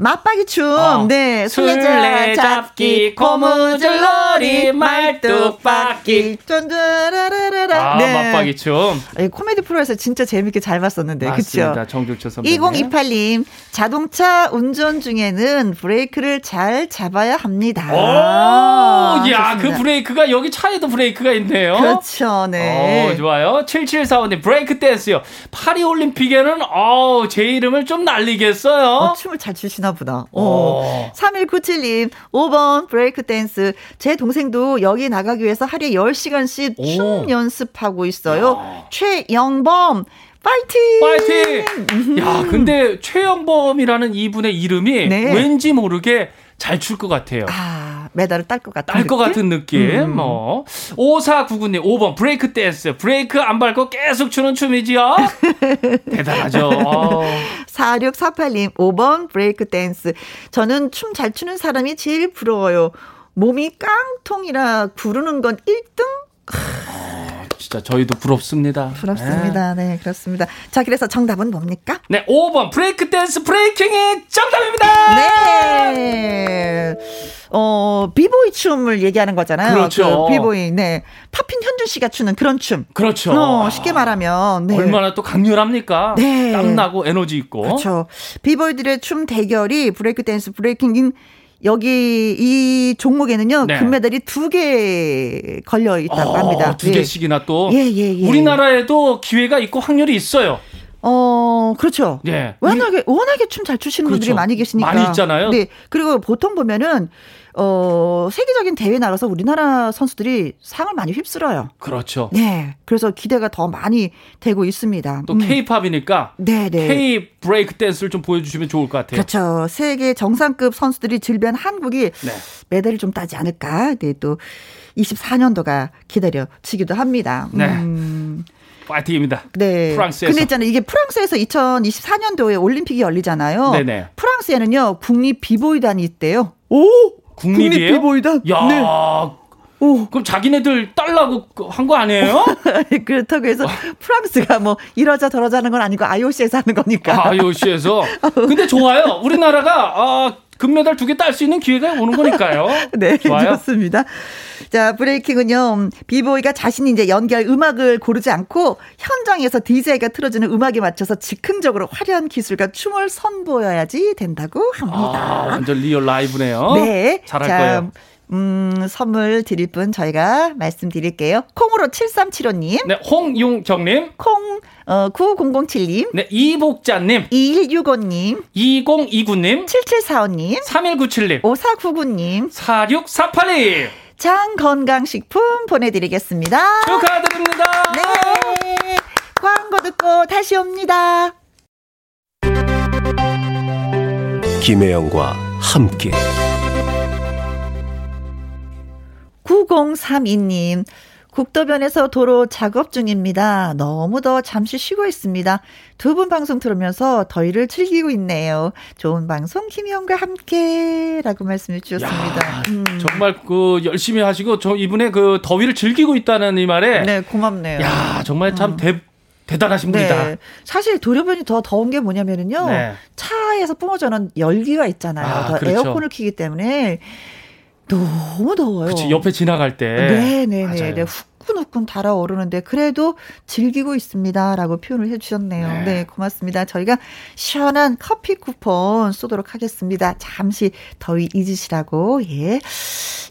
맞박이 춤, 어. 네, 술래 잡기, 고무줄놀이, 말뚝박기, 쫀짜라라라. 아, 네. 맞박이춤. 코미디 프로에서 진짜 재밌게 잘 봤었는데, 그쵸? 정죽철 선배. 2028님, 자동차 운전 중에는 브레이크를 잘 잡아야 합니다. 오, 아, 야, 그 브레이크가 여기 차에도 브레이크가 있네요. 그렇죠, 네. 오, 좋아요. 7745님, 브레이크 댄스요. 파리 올림픽에는, 어, 제 이름을 좀 날리겠어요. 어, 춤을 잘 추시나 보다. 어. 3197님, 5번 브레이크 댄스. 제 동생도 여기 나가기 위해서 하루에 10시간씩 오. 춤 연습하고 있어요. 야. 최영범. 파이팅! 파이팅! 야, 근데 최영범이라는 이분의 이름이 네. 왠지 모르게 잘 출 것 같아요. 아, 메달을 딸 것 같은 딸 것 같은 느낌. 음. 뭐. 5499님, 5번 브레이크 댄스. 브레이크 안 밟고 계속 추는 춤이지요? 대단하죠. 4648님, 5번 브레이크 댄스. 저는 춤 잘 추는 사람이 제일 부러워요. 몸이 깡통이라 구르는 건 1등? 진짜 저희도 부럽습니다. 부럽습니다. 네. 네, 그렇습니다. 자, 그래서 정답은 뭡니까? 네, 5번 브레이크 댄스 브레이킹이 정답입니다. 네. 어, 비보이 춤을 얘기하는 거잖아요. 그렇죠. 그 비보이. 네. 파핀 현준 씨가 추는 그런 춤. 그렇죠. 어, 쉽게 말하면 네. 얼마나 또 강렬합니까? 네. 땀 나고 에너지 있고. 그렇죠. 비보이들의 춤 대결이 브레이크 댄스 브레이킹인 여기 이 종목에는요 네. 금메달이 두 개 걸려 있다고 어, 합니다. 두 예. 개씩이나 또 예, 예, 예. 우리나라에도 기회가 있고 확률이 있어요. 어, 그렇죠. 예. 워낙에, 워낙에 춤 잘 추시는 그렇죠. 분들이 많이 계시니까. 많이 있잖아요. 네. 그리고 보통 보면은, 어, 세계적인 대회 나가서 우리나라 선수들이 상을 많이 휩쓸어요. 그렇죠. 네. 그래서 기대가 더 많이 되고 있습니다. 또. 음. 네, 네. K 브레이크 댄스를 좀 보여주시면 좋을 것 같아요. 그렇죠. 세계 정상급 선수들이 질비한 한국이 네. 메달을 좀 따지 않을까. 네, 또 24년도가 기다려지기도 합니다. 네. 음. 파이팅입니다. 네. 프랑스에서. 근데 있잖아요. 이게 프랑스에서 2024년도에 올림픽이 열리잖아요. 네네. 프랑스에는요, 국립 비보이단이 있대요. 오! 국립이에요? 국립 비보이단? 야 네. 오. 그럼 자기네들 딸라고 한 거 아니에요? 그렇다고 해서 프랑스가 뭐 이러자 저러자 하는 건 아니고 IOC에서 하는 거니까. 아, IOC에서. 근데 좋아요. 우리나라가 아, 금메달 두 개 딸 수 있는 기회가 오는 거니까요. 네, 좋아요. 좋습니다. 자, 브레이킹은요, 비보이가 자신이 이제 연기할 음악을 고르지 않고 현장에서 DJ가 틀어주는 음악에 맞춰서 즉흥적으로 화려한 기술과 춤을 선보여야지 된다고 합니다. 아, 완전 real 라이브네요. 네. 잘할 자, 거예요. 음, 선물 드릴 분 저희가 말씀드릴게요. 콩으로 7375님. 네, 홍용정님. 콩, 어, 9007님. 네, 이복자님. 2165님. 2029님. 7745님. 3197님. 5499님. 4648님. 장건강식품 보내드리겠습니다. 축하드립니다. 네. 광고 듣고 다시 옵니다. 김혜영과 함께. 9032님. 국도변에서 도로 작업 중입니다. 너무 더워 잠시 쉬고 있습니다. 두 분 방송 들으면서 더위를 즐기고 있네요. 좋은 방송 김희영과 함께라고 말씀해 주셨습니다. 야, 음. 정말 그 열심히 하시고 저 이분의 그 더위를 즐기고 있다는 이 말에 네 고맙네요. 야 정말 참 음. 대, 대단하신 네. 분이다. 사실 도로변이 더 더운 게 뭐냐면은요. 네. 차에서 뿜어져는 열기가 있잖아요. 아, 그렇죠. 에어컨을 키기 때문에 너무 더워요. 그치, 옆에 지나갈 때. 네네네. 네, 후끈후끈 달아오르는데 그래도 즐기고 있습니다라고 표현을 해주셨네요. 네. 네, 고맙습니다. 저희가 시원한 커피 쿠폰 쏘도록 하겠습니다. 잠시 더위 잊으시라고 예.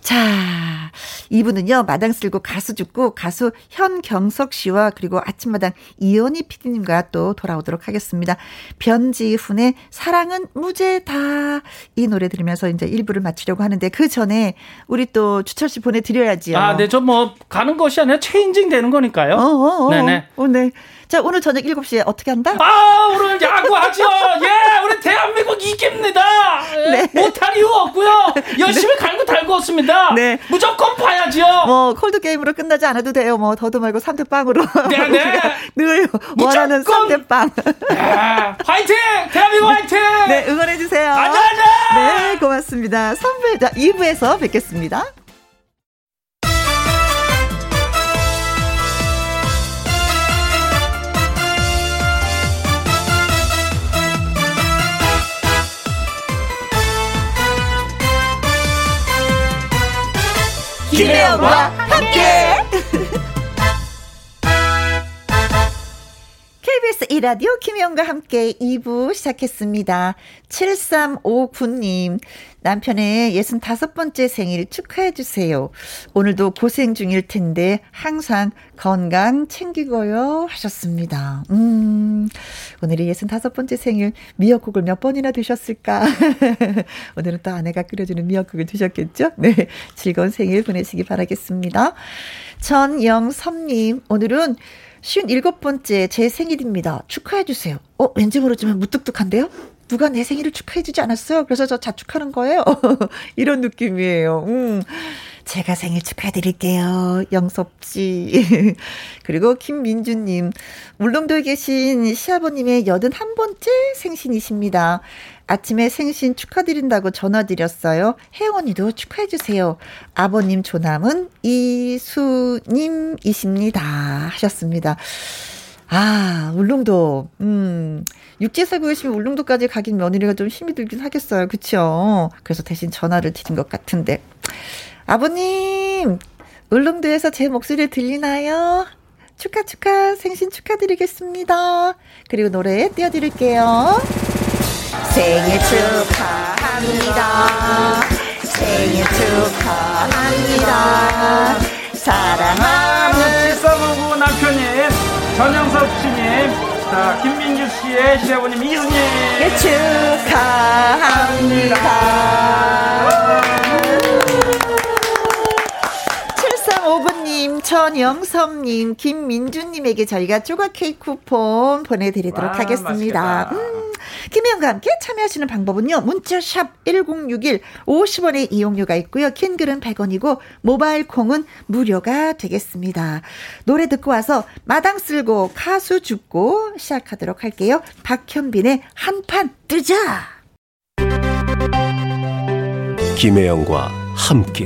자, 이분은요 마당 쓸고 가수 죽고 가수 현경석 씨와 그리고 아침마당 이연희 PD님과 또 돌아오도록 하겠습니다. 변지훈의 사랑은 무죄다 이 노래 들으면서 이제 1부를 마치려고 하는데 그 전에 우리 또 주철 씨 보내드려야지요. 아, 네, 저 뭐 가는 것이 아니라 체인징 되는 거니까요. 어, 어, 어. 네네. 어, 네. 자, 오늘 저녁 7시에 어떻게 한다? 아, 오늘 야구하죠. 예, 우리 대한민국 이깁니다. 예, 네. 못할 이유 없고요. 열심히 네. 갈고 달고 왔습니다. 네. 무조건 봐야죠. 뭐, 콜드 게임으로 끝나지 않아도 돼요. 뭐, 더도 말고 3대 빵으로. 네네. 늘 원하는 3대 빵. 네. 화이팅! 대한민국 화이팅! 네, 응원해 주세요. 아자, 아자! 네, 고맙습니다. 알겠습니다. 3부, 2부에서 뵙겠습니다. 김혜영과 함께. KBS 이라디오 김혜영과 함께 2부 시작했습니다. 7359님, 남편의 65번째 생일 축하해주세요. 오늘도 고생 중일 텐데, 항상 건강 챙기고요. 하셨습니다. 음, 오늘이 65번째 생일 미역국을 몇 번이나 드셨을까? 오늘은 또 아내가 끓여주는 미역국을 드셨겠죠? 네. 즐거운 생일 보내시기 바라겠습니다. 전영섭님, 오늘은 57번째 제 생일입니다. 축하해주세요. 어, 왠지 모르지만 무뚝뚝한데요? 누가 내 생일을 축하해주지 않았어요? 그래서 저 자축하는 거예요? 이런 느낌이에요. 음. 제가 생일 축하드릴게요. 영섭씨. 그리고 김민주님. 울릉도에 계신 시아버님의 81번째 생신이십니다. 아침에 생신 축하드린다고 전화드렸어요. 혜원이도 축하해주세요. 아버님 조남은 이수님이십니다. 하셨습니다. 아, 울릉도, 음, 육지에 살고 계시면 울릉도까지 가긴 며느리가 좀 힘이 들긴 하겠어요. 그쵸? 그래서 대신 전화를 드린 것 같은데. 아버님, 울릉도에서 제 목소리 들리나요? 축하, 축하, 생신 축하드리겠습니다. 그리고 노래 띄워드릴게요. 생일 축하합니다. 생일 축하합니다. 사랑하는 칠사부부 남편님, 전영섭 씨님, 자, 김민주 씨의 시아버님 이수님. 축하합니다. 7359님, 전영섭님, 김민주님에게 저희가 조각 케이크 쿠폰 보내드리도록 와, 하겠습니다. 음, 김혜영과 함께 참여하시는 방법은요. 문자샵 1061 50원의 이용료가 있고요. 캔글은 100원이고 모바일 콩은 무료가 되겠습니다. 노래 듣고 와서 마당 쓸고 가수 죽고 시작하도록 할게요. 박현빈의 한판 뜨자. 김혜영과 함께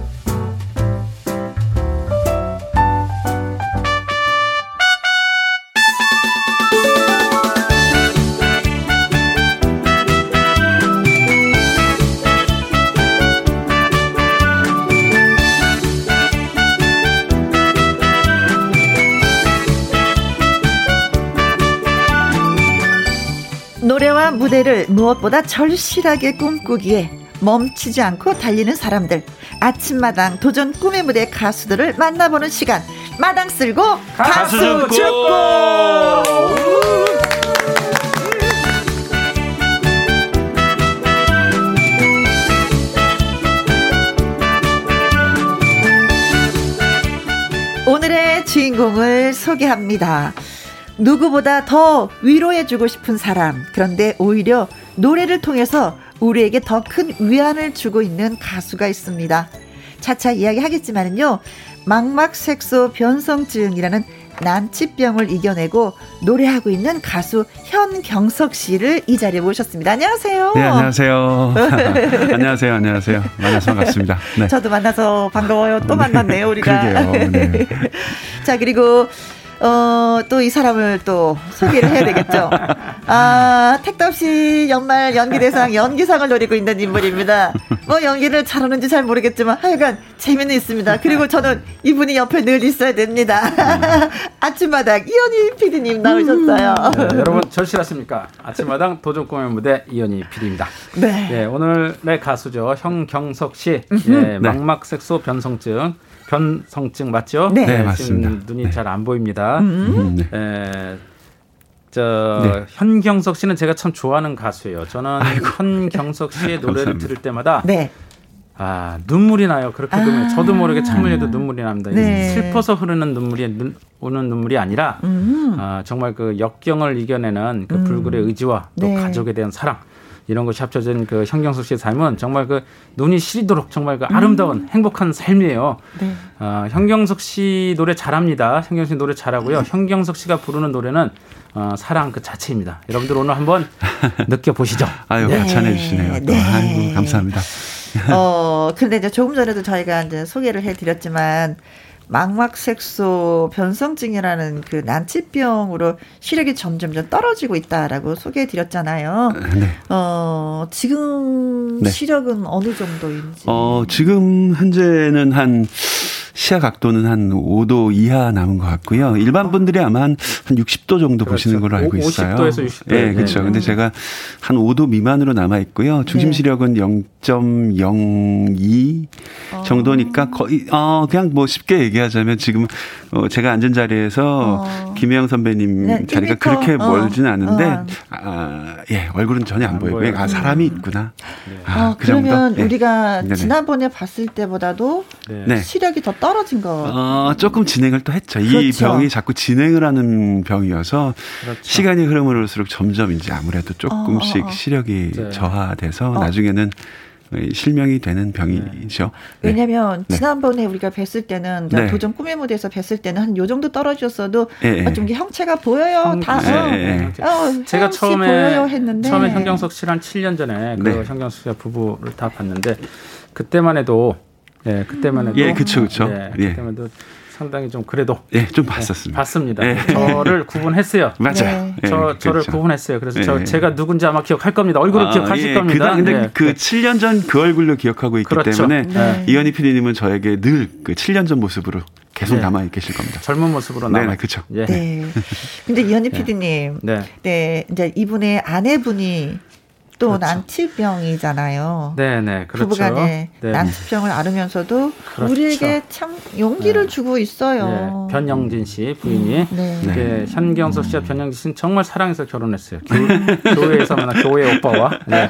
노래와 무대를 무엇보다 절실하게 꿈꾸기에 멈추지 않고 달리는 사람들. 아침마당 도전 꿈의 무대 가수들을 만나보는 시간. 마당 쓸고 가수, 가수 죽고. 오늘의 주인공을 소개합니다. 누구보다 더 위로해주고 싶은 사람. 그런데 오히려 노래를 통해서 우리에게 더 큰 위안을 주고 있는 가수가 있습니다. 차차 이야기하겠지만은요. 망막색소 변성증이라는 난치병을 이겨내고 노래하고 있는 가수 현경석 씨를 이 자리에 모셨습니다. 안녕하세요. 네, 안녕하세요. 안녕하세요. 안녕하세요. 만나서 반갑습니다. 네. 저도 만나서 반가워요. 또 만났네요, 우리가. 그러게요. 네. 자, 그리고 어, 또 이 사람을 또 소개를 해야 되겠죠. 아, 택도 없이 연말 연기대상 연기상을 노리고 있는 인물입니다. 뭐 연기를 잘하는지 잘 모르겠지만 하여간 재미는 있습니다. 그리고 저는 이분이 옆에 늘 있어야 됩니다. 아침마당 이현희 PD님 나오셨어요. 네, 여러분 절실하십니까? 아침마당 도전 꿈의 무대 이현희 PD입니다. 네. 네. 오늘의 가수죠. 형경석 씨. 예, 망막 색소 변성증. 변성증 맞죠? 네, 네 맞습니다. 눈이 네. 잘안 보입니다. 음. 에, 예, 저 네. 현경석 씨는 제가 참 좋아하는 가수예요. 저는 아이고. 현경석 씨의 노래를 들을 때마다 네. 아 눈물이 나요. 그렇게 아. 보면 저도 모르게 참을려도 눈물이 납니다. 네. 슬퍼서 흐르는 눈물이 눈, 오는 눈물이 아니라 음. 아, 정말 그 역경을 이겨내는 그 음. 불굴의 의지와 또 네. 가족에 대한 사랑 이런 것이 합쳐진 그 현경석 씨의 삶은 정말 그 눈이 시리도록 정말 그 아름다운 음. 행복한 삶이에요. 네. 어, 현경석 씨 노래 잘합니다. 현경석 씨 노래 잘하고요. 음. 현경석 씨가 부르는 노래는 어, 사랑 그 자체입니다. 여러분들 오늘 한번 느껴보시죠. 아유, 네. 찬해 주시네요. 네. 아이고, 감사합니다. 어, 근데 이제 조금 전에도 저희가 이제 소개를 해드렸지만, 망막색소 변성증이라는 그 난치병으로 시력이 점점점 떨어지고 있다라고 소개해 드렸잖아요. 네. 어, 지금 네. 시력은 어느 정도인지? 어, 지금 현재는 한 시야 각도는 한 5도 이하 남은 것 같고요. 일반 분들이 아마 한, 한 60도 정도 그렇죠. 보시는 걸로 알고 있어요. 50도에서 60도. 네, 그렇죠. 네. 근데 제가 한 5도 미만으로 남아 있고요. 중심 네. 시력은 0.02 어. 정도니까 거의 어 그냥 뭐 쉽게 얘기 하자면 지금 어 제가 앉은 자리에서 어. 김혜영 선배님 네, 자리가 그렇게 어. 멀지는 않은데 어. 아, 예, 얼굴은 전혀 안, 안 보이고 아, 사람이 있구나. 네. 아, 어, 그 그러면 정도? 우리가 네. 지난번에 봤을 때보다도 네. 시력이 더 떨어진 거. 어, 조금 진행을 또 했죠. 그렇죠. 이 병이 자꾸 진행을 하는 병이어서 그렇죠. 시간이 흐름을 올수록 점점 이제 아무래도 조금씩 어, 어, 어. 시력이 네. 저하돼서 어. 나중에는 실명이 되는 병이죠. 네. 왜냐하면 네. 지난번에 우리가 뵀을 때는 네. 도전 꿈의 무대에서 뵀을 때는 한 요 정도 떨어졌어도 네. 아, 좀 형체가 보여요. 형, 다 네. 어, 어, 제가 처음에 보여요 했는데 처음에 현경석 씨랑 7년 전에 그 네. 현경석 씨가 부부를 다 봤는데 그때만 해도 예, 그때만 해도 예, 그렇죠, 그렇죠. 예, 예. 그때만 해도 상당히 좀 그래도 예, 좀 봤었습니다. 예, 봤습니다. 예. 저를 구분했어요. 맞아요. 네. 저 그렇죠. 저를 구분했어요. 그래서 저 예. 제가 누군지 아마 기억할 겁니다. 얼굴을 아, 기억하실 예. 겁니다. 그, 근데 그 7년 전 그 얼굴로 기억하고 있기 그렇죠. 때문에 네. 이현희 PD님은 저에게 늘 그 7년 전 모습으로 계속 네. 남아 계실 겁니다. 젊은 모습으로 남아. 네, 그렇죠. 예. 네. 근데 이현희 PD님, 네. 네, 이제 이분의 아내분이 또 그렇죠. 난치병이잖아요. 네네 그렇죠. 부부간에 네. 난치병을 앓으면서도 그렇죠. 우리에게 참 용기를 네. 주고 있어요. 네. 변영진 씨 부인이 음, 네. 네. 현경석 씨와 변영진 씨는 정말 사랑해서 결혼했어요. 교, 회에서 만난 교회 오빠와. 네.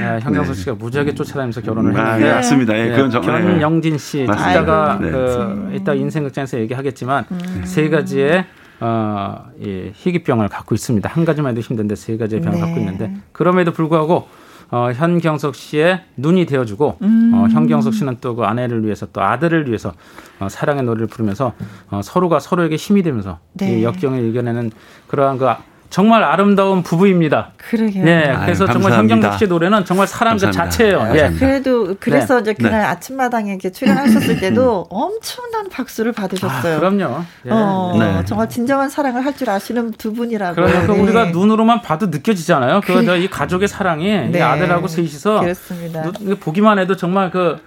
네, 현경석 씨가 무지하게 쫓아다니면서 결혼을 음, 했는데 아, 맞습니다. 예, 그건 정말 변영진 씨 이따가 그 이따 인생극장에서 얘기하겠지만 음. 세 가지의 어, 이 희귀병을 갖고 있습니다. 한 가지만 해도 힘든데 세 가지의 병을 네. 갖고 있는데 그럼에도 불구하고 어, 현경석 씨의 눈이 되어주고 음. 어, 현경석 씨는 또 그 아내를 위해서 또 아들을 위해서 어, 사랑의 노래를 부르면서 어, 서로가 서로에게 힘이 되면서 네. 이 역경을 이겨내는 그러한 그 정말 아름다운 부부입니다. 그러게요. 네, 그래서 아유, 정말 현경석 씨 노래는 정말 사람 그 자체예요. 예. 그래도 그래서 네. 이제 그날 네. 아침마당에 이렇게 출연하셨을 때도 엄청난 박수를 받으셨어요. 아, 그럼요. 예. 어, 네. 정말 진정한 사랑을 할 줄 아시는 두 분이라고. 그러니까 네. 우리가 눈으로만 봐도 느껴지잖아요. 그이 가족의 사랑이 네. 아들하고 셋이서 그렇습니다. 보기만 해도 정말 그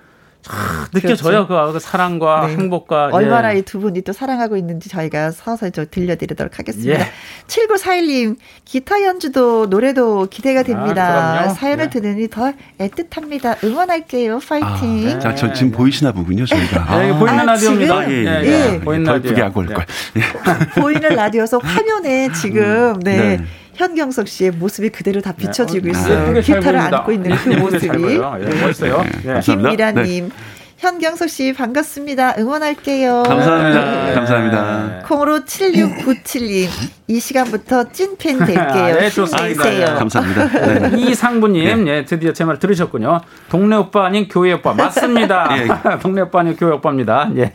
느껴져요. 그렇죠. 그 사랑과 네. 행복과. 얼마나 예. 이두 분이 또 사랑하고 있는지 저희가 서서히 좀 들려드리도록 하겠습니다. 예. 7941님, 기타 연주도 노래도 기대가 됩니다. 아, 사연을 예. 들으니 더 애틋합니다. 응원할게요. 파이팅. 아, 네. 자, 저 지금 보이시나 보군요, 저희가. 네, 아, 보이는 라디오입니다. 예, 예, 예. 보이는 라디오. 예쁘게 하고 올 걸. 보이는 라디오서 화면에 지금, 음. 네. 네. 현경석 씨의 모습이 그대로 다 비춰지고 네. 있어요. 아, 기타를 안고 있는 그 모습이. 예, 멋있어요. 네. 김미라님. 현경석 씨 반갑습니다. 응원할게요. 감사합니다. 네. 감사합니다. 콩으로 7697님 이 시간부터 찐팬 될게요. 네, 좋습니다. 네. 감사합니다. 네. 이상부님, 네. 예, 드디어 제 말 들으셨군요. 동네 오빠 아닌 교회 오빠 맞습니다. 예. 동네 오빠 아닌 교회 오빠입니다. 예.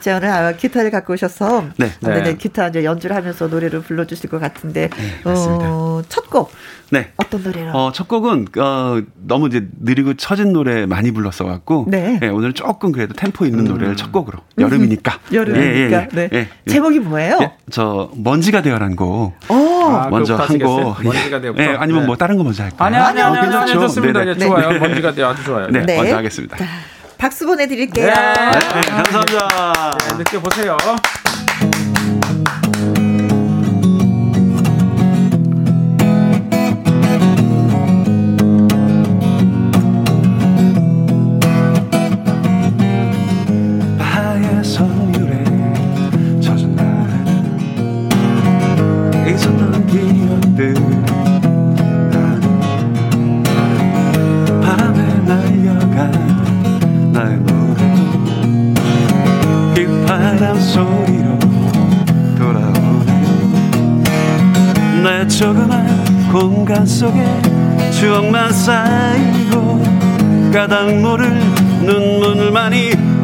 자 오늘 아, 기타를 갖고 오셔서 네. 네. 네. 기타 이제 연주를 하면서 노래를 불러주실 것 같은데 네, 어, 첫 곡. 네. 어떤 노래로? 어, 첫 곡은 어, 너무 이제 느리고 처진 노래 많이 불렀어 갖고 네. 네. 오늘 조금 그래도 템포 있는 음. 노래를 첫 곡으로 여름이니까. 여름이니까. 예, 예, 예. 네. 예. 제목이 뭐예요? 예, 저 먼지가 되어라는 곡. 아, 먼저 한 곡. 먼지가 되어. 예, 아니면 네. 뭐 다른 거 먼저 할까요? 아니 아니 아니, 아니, 아니 좋습니다. 네, 좋아요. 네. 먼지가 되어 아주 좋아요. 네, 네. 먼저 하겠습니다. 자, 박수 보내드릴게요. 네, 감사합니다. 네, 느껴보세요.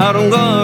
눈물만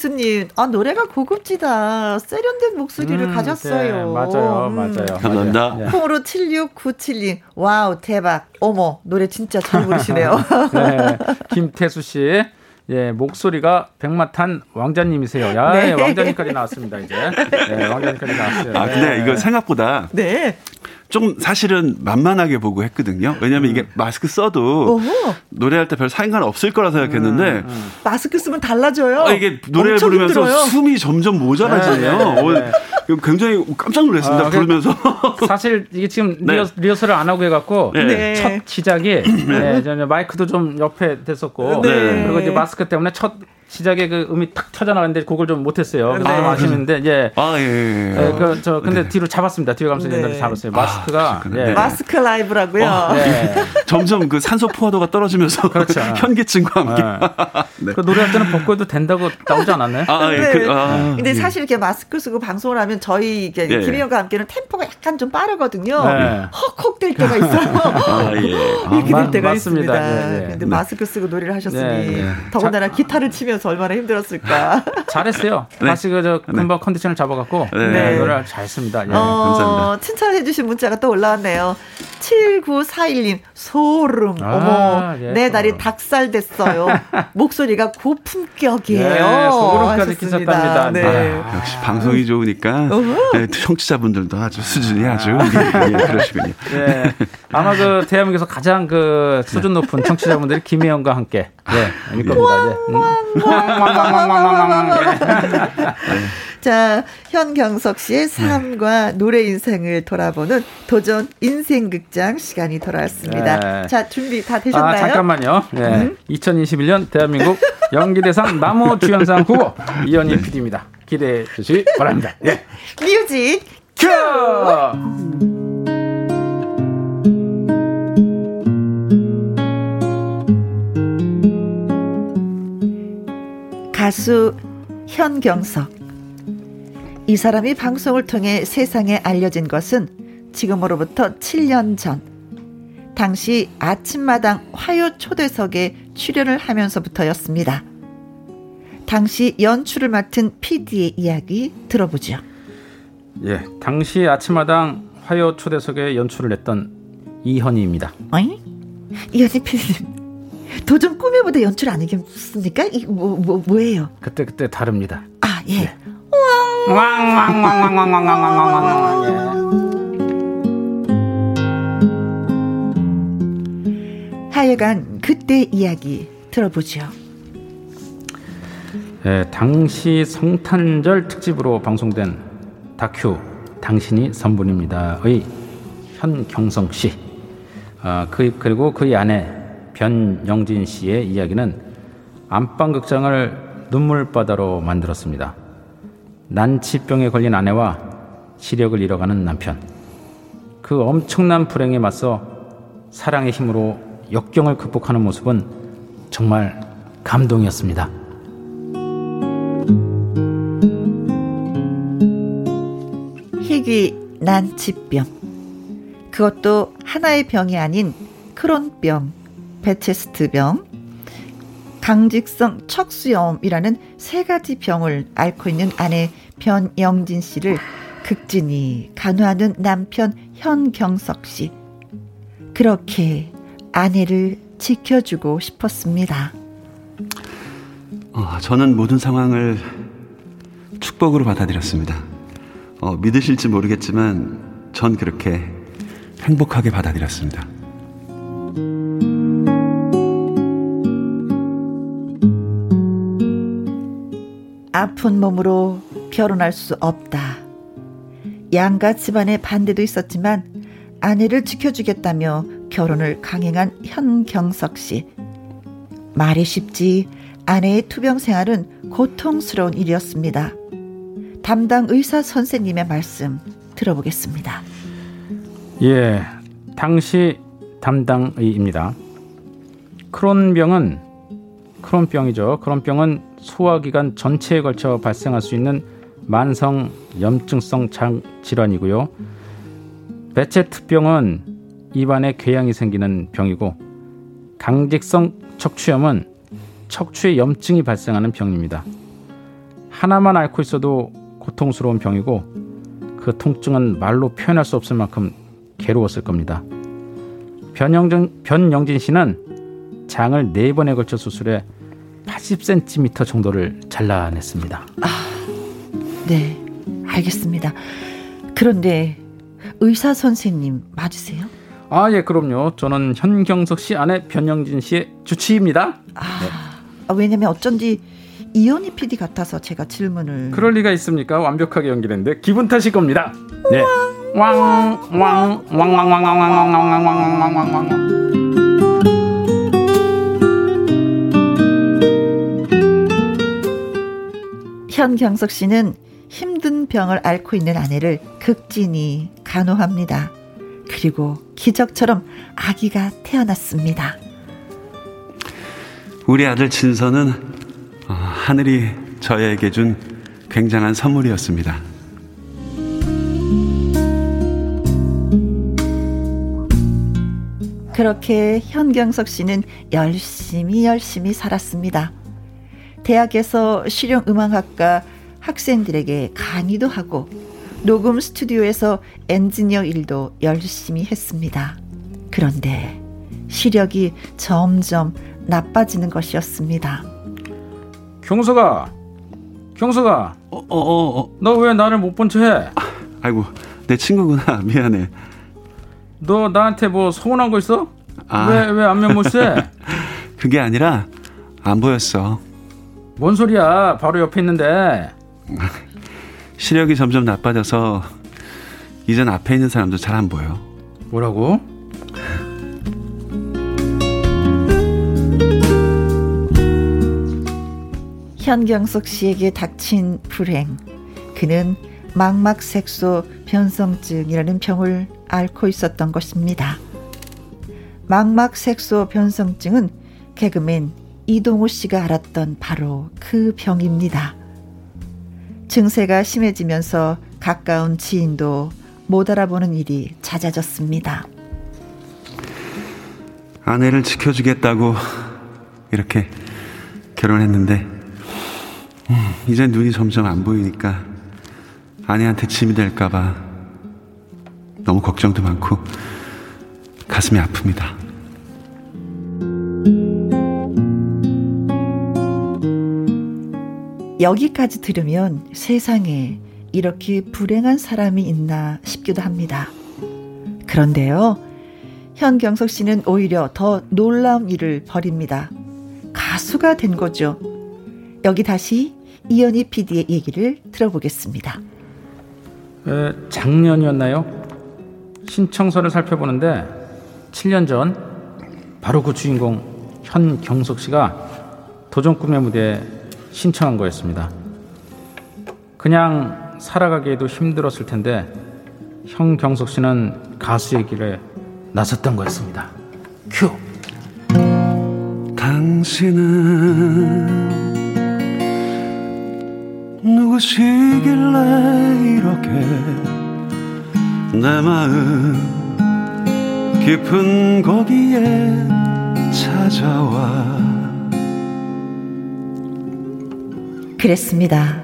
예. 유지수님, 아 노래가 고급지다. 세련된 목소리를 음, 가졌어요. 네, 맞아요, 음. 맞아요. 감사합니다. 네. 콩으로 7697님, 와우 대박. 어머 노래 진짜 잘 부르시네요. 네. 김태수 씨. 예, 목소리가 백마탄 왕자님이세요. 야, 네. 예, 왕자님까지 나왔습니다, 이제. 네, 왕자님까지 나왔어요. 아, 근데 네. 이거 생각보다. 네. 좀 사실은 만만하게 보고 했거든요. 왜냐하면 음. 이게 마스크 써도 어허. 노래할 때 별 상관 없을 거라 생각했는데 음, 음. 마스크 쓰면 달라져요. 아, 이게 노래를 부르면서 힘들어요. 숨이 점점 모자라지네요. 네, 네, 네. 어, 굉장히 깜짝 놀랐습니다. 아, 부르면서 사실 이게 지금 네. 리허, 설을안 하고 해갖고 네. 첫 시작이 네. 마이크도 좀 옆에 됐었고 그리고 이제 마스크 때문에 첫 시작에 그 음이 탁 터져나가는데 그걸 좀 못했어요. 네. 좀 아쉬운데 이제 아 예. 예. 예. 그, 저 근데 네. 뒤로 잡았습니다. 뒤로 가면서 네. 잡았어요. 마스크가 아, 예. 마스크 라이브라고요. 어, 네. 점점 그 산소 포화도가 떨어지면서 그렇죠. 현기증과 함께. 네. 그 노래할 때는 벗고 해도 된다고 나오지 않았나요? 아, 예. 네. 그, 아, 근데 예. 사실 이렇게 마스크 쓰고 방송을 하면 저희 이게 예. 김희영과 함께는 템포가 약간 좀 빠르거든요. 네. 헉헉 될 때가 있어요. 아, 예. 이렇게 될 때가 맞습니다. 있습니다. 예, 예. 근데 마스크 쓰고 노래를 하셨으니 더군다나 기타를 치면서 얼마나 힘들었을까. 잘했어요. 네. 다시 그저 금방 네. 컨디션을 잡아갖고 네. 네. 노래 잘했습니다. 예. 어, 감사합니다. 칭찬해주신 문자가 또 올라왔네요. 7941님 소름. 아, 어머 예, 내 날이 닭살 됐어요. 목소리가 고품격이에요. 예, 소름까지 끼쳤답니다. 네. 아, 역시 방송이 좋으니까 네, 청취자분들도 아주 수준이 아주 아. 예, 그러시군요. 예. 아마 그 대한민국에서 가장 그 수준 높은 청취자분들이 김혜영과 함께 예, 일 겁니다. 자, 현경석 씨의 삶과 노래 인생을 돌아보는 도전 인생극장 시간이 돌아왔습니다. 네. 자, 준비 다 되셨나요? 아, 잠깐만요. 네. 음? 2021년 대한민국 연기대상 나무 주연상 후보 이현희 PD입니다. 기대해 주시기 바랍니다. 예. 뮤직 큐! 가수 현경석. 이 사람이 방송을 통해 세상에 알려진 것은 지금으로부터 7년 전. 당시 아침마당 화요 초대석에 출연을 하면서부터였습니다. 당시 연출을 맡은 PD의 이야기 들어보죠. 예, 당시 아침마당 화요 초대석에 연출을 했던 이현희입니다. 어이? 이현희 PD님 도전 꿈에보다 연출 아니겠습니까? 이 뭐, 뭐, 뭐예요? 그때 그때 다릅니다. 아 예. 네. 하여간 그때 이야기 들어보죠. 예, 당시 성탄절 특집으로 방송된 다큐 당신이 선분입니다의 현경성 씨, 아, 그, 그리고 그의 아내 변영진 씨의 이야기는 안방극장을 눈물바다로 만들었습니다. 난치병에 걸린 아내와 시력을 잃어가는 남편. 그 엄청난 불행에 맞서 사랑의 힘으로 역경을 극복하는 모습은 정말 감동이었습니다. 희귀 난치병. 그것도 하나의 병이 아닌 크론병. 베체스트병, 강직성 척수염이라는 세 가지 병을 앓고 있는 아내 변영진 씨를 극진히 간호하는 남편 현경석 씨. 그렇게 아내를 지켜주고 싶었습니다. 어, 저는 모든 상황을 축복으로 받아들였습니다. 어, 믿으실지 모르겠지만 전 그렇게 행복하게 받아들였습니다. 아픈 몸으로 결혼할 수 없다. 양가 집안의 반대도 있었지만 아내를 지켜주겠다며 결혼을 강행한 현경석 씨. 말이 쉽지 아내의 투병 생활은 고통스러운 일이었습니다. 담당 의사 선생님의 말씀 들어보겠습니다. 예, 당시 담당의입니다. 크론병은 크론병이죠. 크론병은 소화기관 전체에 걸쳐 발생할 수 있는 만성 염증성 장 질환이고요. 베체트병은 입안에 궤양이 생기는 병이고 강직성 척추염은 척추에 염증이 발생하는 병입니다. 하나만 앓고 있어도 고통스러운 병이고 그 통증은 말로 표현할 수 없을 만큼 괴로웠을 겁니다. 변영진, 변영진 씨는 장을 네 번에 걸쳐 수술해 80cm 정도를 잘라냈습니다. 아, 네, 알겠습니다. 그런데 의사 선생님 맞으세요? 아, 예, 그럼요. 저는 현경석 씨 아내 변영진 씨의 주치입니다. 아, 네. 아, 왜냐면 어쩐지 이현희 PD 같아서 제가 질문을. 그럴 리가 있습니까? 완벽하게 연기했는데 기분 탓일 겁니다. 네. 왕, 왕, 왕, 왕, 왕, 왕, 왕, 왕, 왕, 왕, 왕, 왕, 왕, 왕. 현경석 씨는 힘든 병을 앓고 있는 아내를 극진히 간호합니다. 그리고 기적처럼 아기가 태어났습니다. 우리 아들 진서는 어, 하늘이 저에게 준 굉장한 선물이었습니다. 그렇게 현경석 씨는 열심히 열심히 살았습니다. 대학에서 실용음악학과 학생들에게 강의도 하고 녹음 스튜디오에서 엔지니어 일도 열심히 했습니다. 그런데 시력이 점점 나빠지는 것이었습니다. 경서가, 경서가, 어, 어, 어, 어. 너 왜 나를 못 본 척 해? 아이고, 내 친구구나. 미안해. 너 나한테 뭐 서운한 거 있어? 아. 왜, 왜 안면 못 쎄? 그게 아니라, 안 보였어. 뭔 소리야? 바로 옆에 있는데. 시력이 점점 나빠져서 이젠 앞에 있는 사람도 잘 안 보여. 뭐라고? 현경석 씨에게 닥친 불행. 그는 망막색소 변성증이라는 병을 앓고 있었던 것입니다. 망막색소 변성증은 개그맨 이동우 씨가 알았던 바로 그 병입니다. 증세가 심해지면서 가까운 지인도 못 알아보는 일이 잦아졌습니다. 아내를 지켜주겠다고 이렇게 결혼했는데 음, 이제 눈이 점점 안 보이니까 아내한테 짐이 될까봐 너무 걱정도 많고 가슴이 아픕니다. 여기까지 들으면 세상에 이렇게 불행한 사람이 있나 싶기도 합니다. 그런데요, 현경석 씨는 오히려 더 놀라운 일을 벌입니다. 가수가 된 거죠. 여기 다시 이현희 PD의 얘기를 들어보겠습니다. 에, 작년이었나요? 신청서를 살펴보는데 7년 전 바로 그 주인공 현경석 씨가 도전 꿈의 무대에 신청한 거였습니다. 그냥 살아가기에도 힘들었을 텐데 형경석 씨는 가수의 길에 나섰던 거였습니다. 큐. 당신은 누구시길래 이렇게 내 마음 깊은 거기에 찾아와 그랬습니다.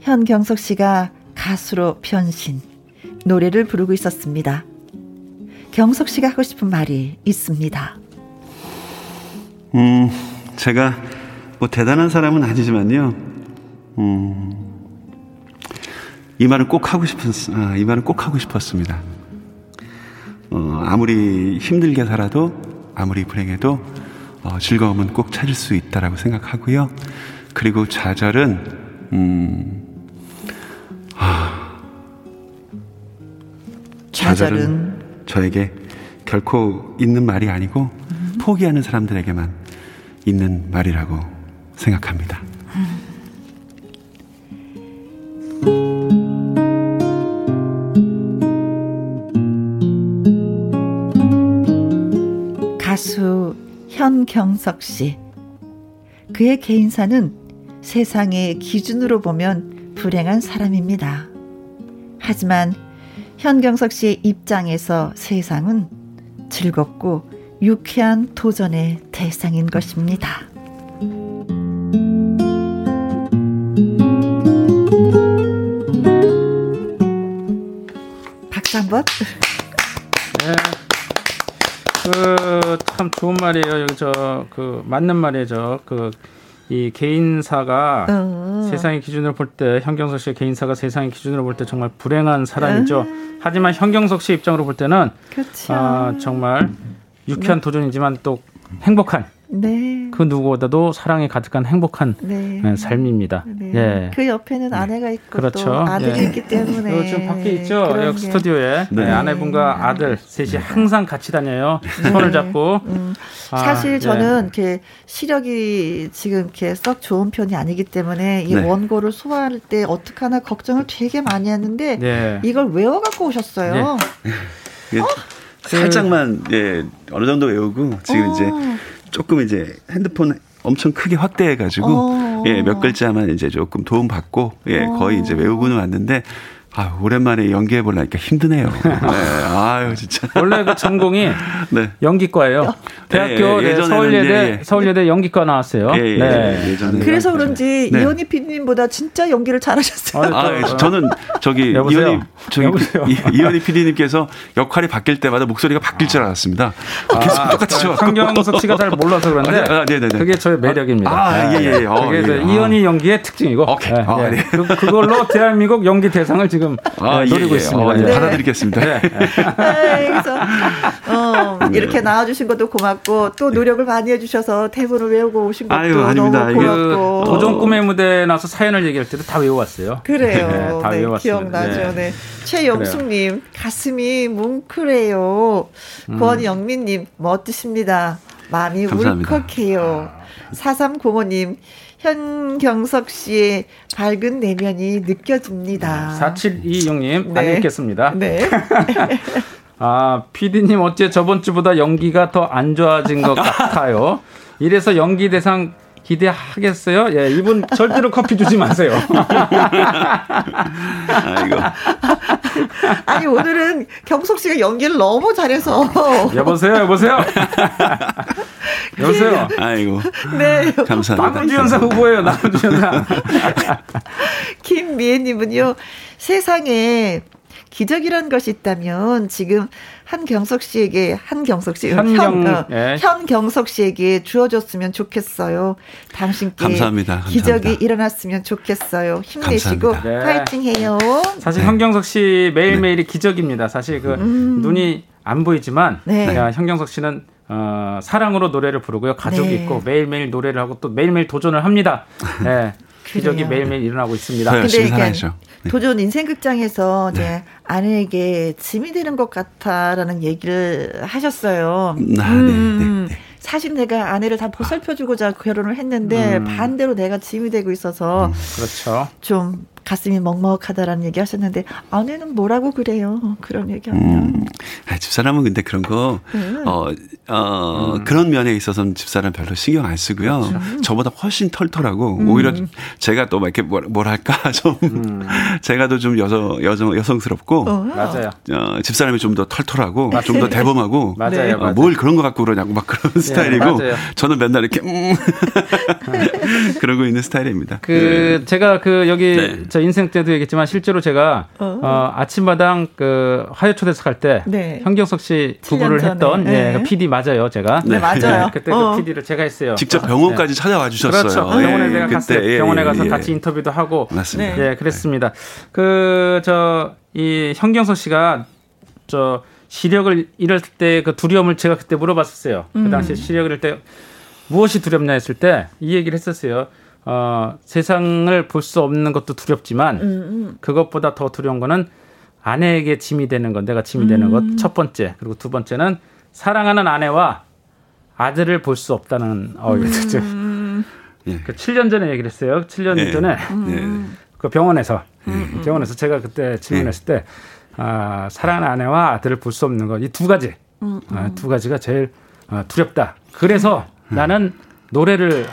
현경석 씨가 가수로 변신, 노래를 부르고 있었습니다. 경석 씨가 하고 싶은 말이 있습니다. 음, 제가 뭐 대단한 사람은 아니지만요. 음, 이 말은 꼭 하고 싶은, 아, 이 말은 꼭 하고 싶었습니다. 어, 아무리 힘들게 살아도, 아무리 불행해도, 어, 즐거움은 꼭 찾을 수 있다라고 생각하고요. 그리고 좌절은 음, 아, 좌절은, 좌절은 저에게 결코 있는 말이 아니고 음. 포기하는 사람들에게만 있는 말이라고 생각합니다. 가수 현경석 씨. 그의 개인사는 세상의 기준으로 보면 불행한 사람입니다. 하지만 현경석 씨의 입장에서 세상은 즐겁고 유쾌한 도전의 대상인 것입니다. 박수 한번. 네. 그참 좋은 말이에요. 여기 저 그 맞는 말이죠. 그 이 개인사가 어. 세상의 기준으로 볼 때 현경석 씨의 개인사가 세상의 기준으로 볼 때 정말 불행한 사람이죠. 어. 하지만 현경석 씨 입장으로 볼 때는 아, 정말 유쾌한 네. 도전이지만 또 행복한 네. 그 누구보다도 사랑이 가득한 행복한 네. 예, 삶입니다. 네. 예. 그 옆에는 아내가 있고 그렇죠. 또 아들이 예. 있기 때문에 지금 밖에 있죠. 여기 스튜디오에 네. 아내분과 아들 셋이 항상 같이 다녀요. 손을 잡고. 음. 아, 사실 저는 이렇게 시력이 지금 이렇게 썩 좋은 편이 아니기 때문에 이 원고를 소화할 때 어떻게 하나 걱정을 되게 많이 했는데 이걸 외워 갖고 오셨어요. 어? 살짝만 예 어느 정도 외우고 지금 어. 이제 조금 이제 핸드폰 엄청 크게 확대해 가지고 어. 예몇 글자만 이제 조금 도움 받고 예 거의 이제 외우고는 왔는데 아, 오랜만에 연기해 보려니까 힘드네요. 네. 아유, 진짜. 원래 그 전공이 네. 연기과예요. 대학교 예, 예, 서울예대 예, 예. 서울예대 연기과 나왔어요. 예, 예 네. 예전에 그래서 그런지 네. 이현희 PD님보다 진짜 연기를 잘하셨어요. 아, 아 저는 저기 이현희 저기 이현희 PD님께서 역할이 바뀔 때마다 목소리가 바뀔 줄 알았습니다. 아, 계속 아, 똑같죠. 황경석 씨가 잘 몰라서 그런데 아, 네, 네, 네. 그게 저의 매력입니다. 아, 예, 예. 어, 그게 예. 이현희 연기의 특징이고. 오케이. 네, 아, 네. 그, 그걸로 대한민국 연기 대상을 지금 지금 아, 네, 노리고 예, 있습니다. 어, 네. 받아드리겠습니다. 네. 네, 그래서 어, 이렇게 나와주신 것도 고맙고 또 노력을 많이 해주셔서 대본을 외우고 오신 것도 아유, 아닙니다. 너무 고맙고 그 도전 꿈의 무대 나서 사연을 얘기할 때도 다 외워왔어요. 그래요. 네, 다 네, 외워왔어요. 기억나죠. 네. 최영숙님 가슴이 뭉클해요. 음. 권영민님 멋지십니다. 마음이 감사합니다. 울컥해요. 4305님 현경석 씨의 밝은 내면이 느껴집니다. 4726님, 네. 안 읽겠습니다. 네. 아, 피디님 어째 저번 주보다 연기가 더 안 좋아진 것 같아요. 이래서 연기 대상 기대하겠어요? 예, 이분 절대로 커피 주지 마세요. 아이고. 아니, 오늘은 경석 씨가 연기를 너무 잘해서. 여보세요, 여보세요. 여보세요. 아이고. 네. 감사합니다. 나무주연사 후보예요, 나무주연사. 김미애님은요, 세상에 기적이란 것이 있다면 지금 한경석 씨에게 한경석 씨 현경, 현, 어, 예. 현경석 씨에게 주어졌으면 좋겠어요. 당신께 감사합니다. 기적이 감사합니다. 일어났으면 좋겠어요. 힘내시고 네. 파이팅해요. 사실 네. 현경석 씨 매일매일이 네. 기적입니다. 사실 그 음. 눈이 안 보이지만 네. 현경석 씨는 어, 사랑으로 노래를 부르고요. 가족이 네. 있고 매일매일 노래를 하고 또 매일매일 도전을 합니다. 네. 기적이 매일매일 일어나고 있습니다. 근데 이게 네. 도전 인생극장에서 네. 이제 아내에게 짐이 되는 것 같아라는 얘기를 하셨어요. 아, 네, 네, 음, 네, 사실 내가 아내를 다 보살펴주고자 결혼을 했는데 음. 반대로 내가 짐이 되고 있어서 음, 그렇죠. 좀 가슴이 먹먹하다라는 얘기 하셨는데 아내는 뭐라고 그래요? 그런 얘기하면. 음, 아, 집사람은 근데 그런 거, 음. 어, 어, 음. 그런 면에 있어서는 집사람 별로 신경 안 쓰고요. 그렇죠. 저보다 훨씬 털털하고 음. 오히려 제가 또 막 이렇게 뭘, 뭐랄까 좀 음. 제가 더좀 여성, 여성, 여성스럽고. 어. 맞아요. 어, 집사람이 좀 더 털털하고 좀 더 대범하고. 맞아요, 네. 맞아요. 뭘 그런 거 갖고 그러냐고 막 그런 네, 스타일이고. 맞아요. 저는 맨날 이렇게, 음. 그러고 있는 스타일입니다. 그, 네. 제가 그 여기 네. 저 인생 때도 얘기했지만 실제로 제가 어, 어 아침마당 그 화요 초대석 할때 네. 현경석 씨 부부를 했던 네. 예, 그 PD 맞아요, 제가. 네, 맞아요. 네, 그때 그 어. 그 PD를 제가 했어요. 직접 병원까지 네. 찾아와 주셨어요. 그렇죠. 병원에 내가 그때, 갔어요. 예, 병원에 가서 예, 같이 인터뷰도 하고. 맞습니다. 예, 그랬습니다. 그 저 이 현경석 씨가 저 시력을 잃을 때 그 두려움을 제가 그때 물어봤었어요. 그 음. 당시에 시력을 잃을 때 무엇이 두렵냐 했을 때 이 얘기를 했었어요. 어, 세상을 볼 수 없는 것도 두렵지만 음, 음. 그것보다 더 두려운 거는 아내에게 짐이 되는 것, 내가 짐이 되는 것 첫 번째. 그리고 두 번째는 사랑하는 아내와 아들을 볼 수 없다는 어, 음. 예. 그 7년 전에 얘기를 했어요. 7년 예. 전에 예. 그 병원에서 음. 병원에서 제가 그때 질문했을 때 아, 사랑하는 아내와 아들을 볼 수 없는 것 이 두 가지 음, 아, 두 가지가 제일 어, 두렵다. 그래서 나는 노래를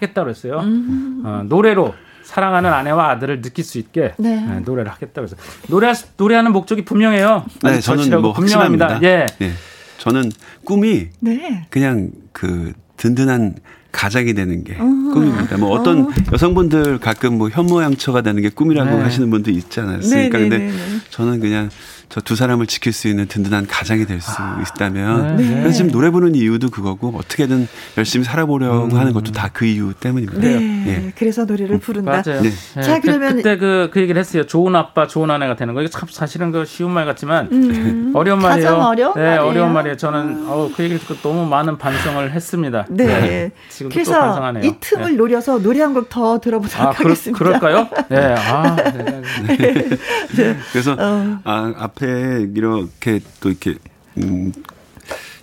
하겠다 그랬어요. 음. 어, 노래로 사랑하는 아내와 아들을 느낄 수 있게 네. 네, 노래를 하겠다 그래서 노래 노래하는 목적이 분명해요. 네, 저는 뭐 분명합니다. 예. 네. 저는 꿈이 네. 그냥 그 든든한 가장이 되는 게 어. 꿈입니다. 뭐 어떤 어. 여성분들 가끔 뭐 현모양처가 되는 게 꿈이라고 네. 하시는 분도 있지 않았습니까? 네, 네, 근데. 저는 그냥 저 두 사람을 지킬 수 있는 든든한 가장이 될수 아, 있다면 네. 그래서 지금 노래 부르는 이유도 그거고 어떻게든 열심히 살아보려고 음. 하는 것도 다 그 이유 때문입니다. 네. 예. 그래서 노래를 음, 부른다. 맞아요. 네. 자 그, 그러면 그 때 그, 그 얘기를 했어요. 좋은 아빠, 좋은 아내가 되는 거. 이게 참 사실은 그 쉬운 말 같지만 음. 어려운 말이에요. 어려운 네, 말이에요. 어려운 말이에요. 저는 어, 그 얘기 듣고 너무 많은 반성을 했습니다. 네. 네. 지금도 그래서 또 반성하네요. 이 틈을 네. 노려서 노래 한 곡 더 들어보도록 아, 하겠습니다. 그럴, 까요 네. 아, 네. 네. 그래서 어. 아, 앞에 이렇게 또 이렇게 음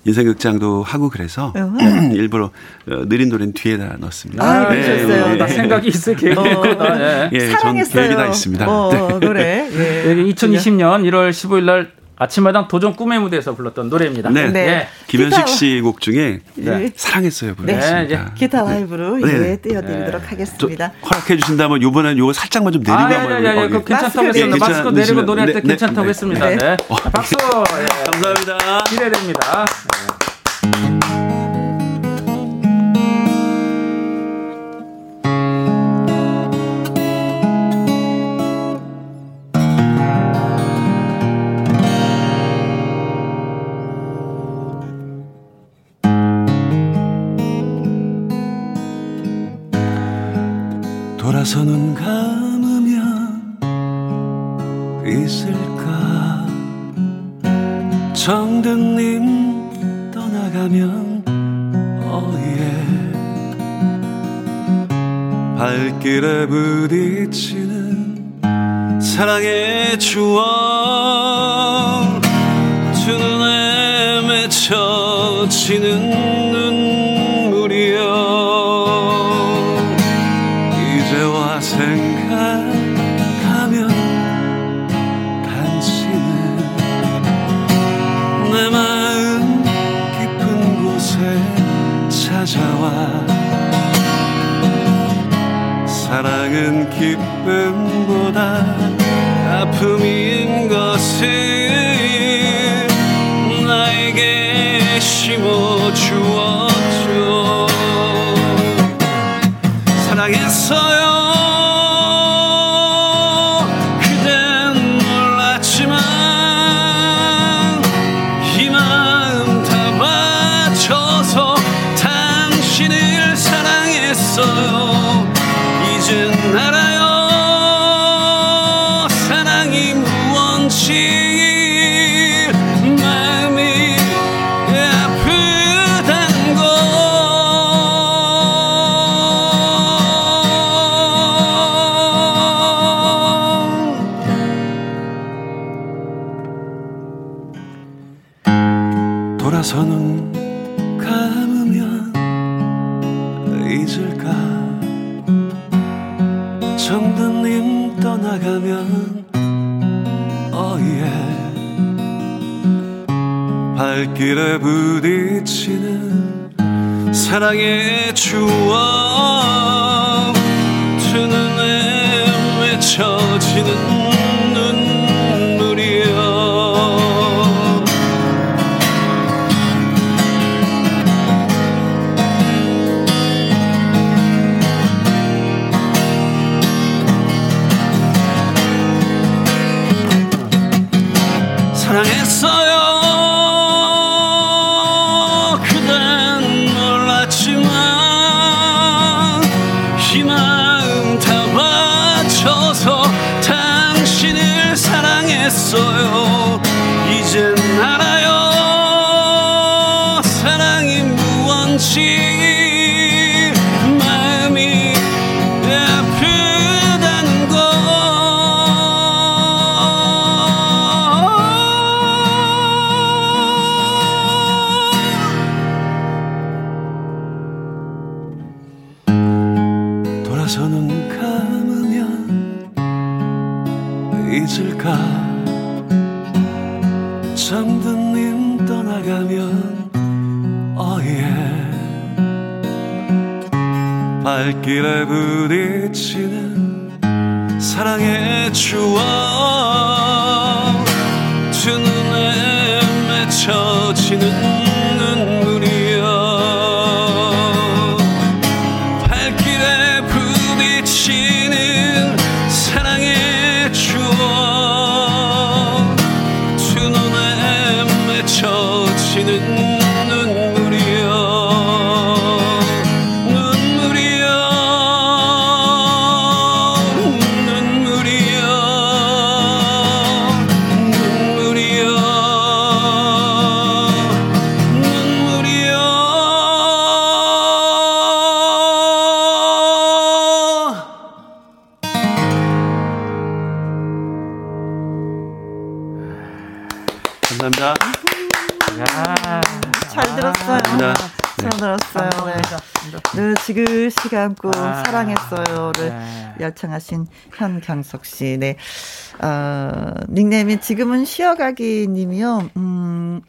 인생극장도 하고 그래서 일부러 어, 느린 노래는 뒤에다 넣었습니다. 아, 네, 그러셨어요. 네, 네. 생각이 있을 계획이구나. 어, 네. 예, 사랑했어요. 계획이 다 있습니다. 어, 네. 노래. 예. 2020년 1월 15일 날 아침마당 도전 꿈의 무대에서 불렀던 노래입니다. 네. 네. 네. 김현식 씨 곡 중에 네. 사랑했어요 불렀습니다. 네. 기타 라이브로 네. 예, 띄워드리도록 하겠습니다. 허락해 주신다면 이번엔 요거 살짝만 좀 내리고 아, 한번 네, 네, 네. 괜찮다고 했습니다. 마스크 내리고 노래할 때 괜찮다고 했습니다. 네. 박수. 감사합니다. 기대됩니다. 돌아서 눈 감으면 있을까? 정든님 떠나가면 어예 발길에 부딪히는 사랑의 추억 두 눈에 맺혀지는 지그시 감고 아, 사랑했어요를 네. 열창하신 현경석 씨. 네. 어, 닉네임이 지금은 쉬어가기 님이요. 음,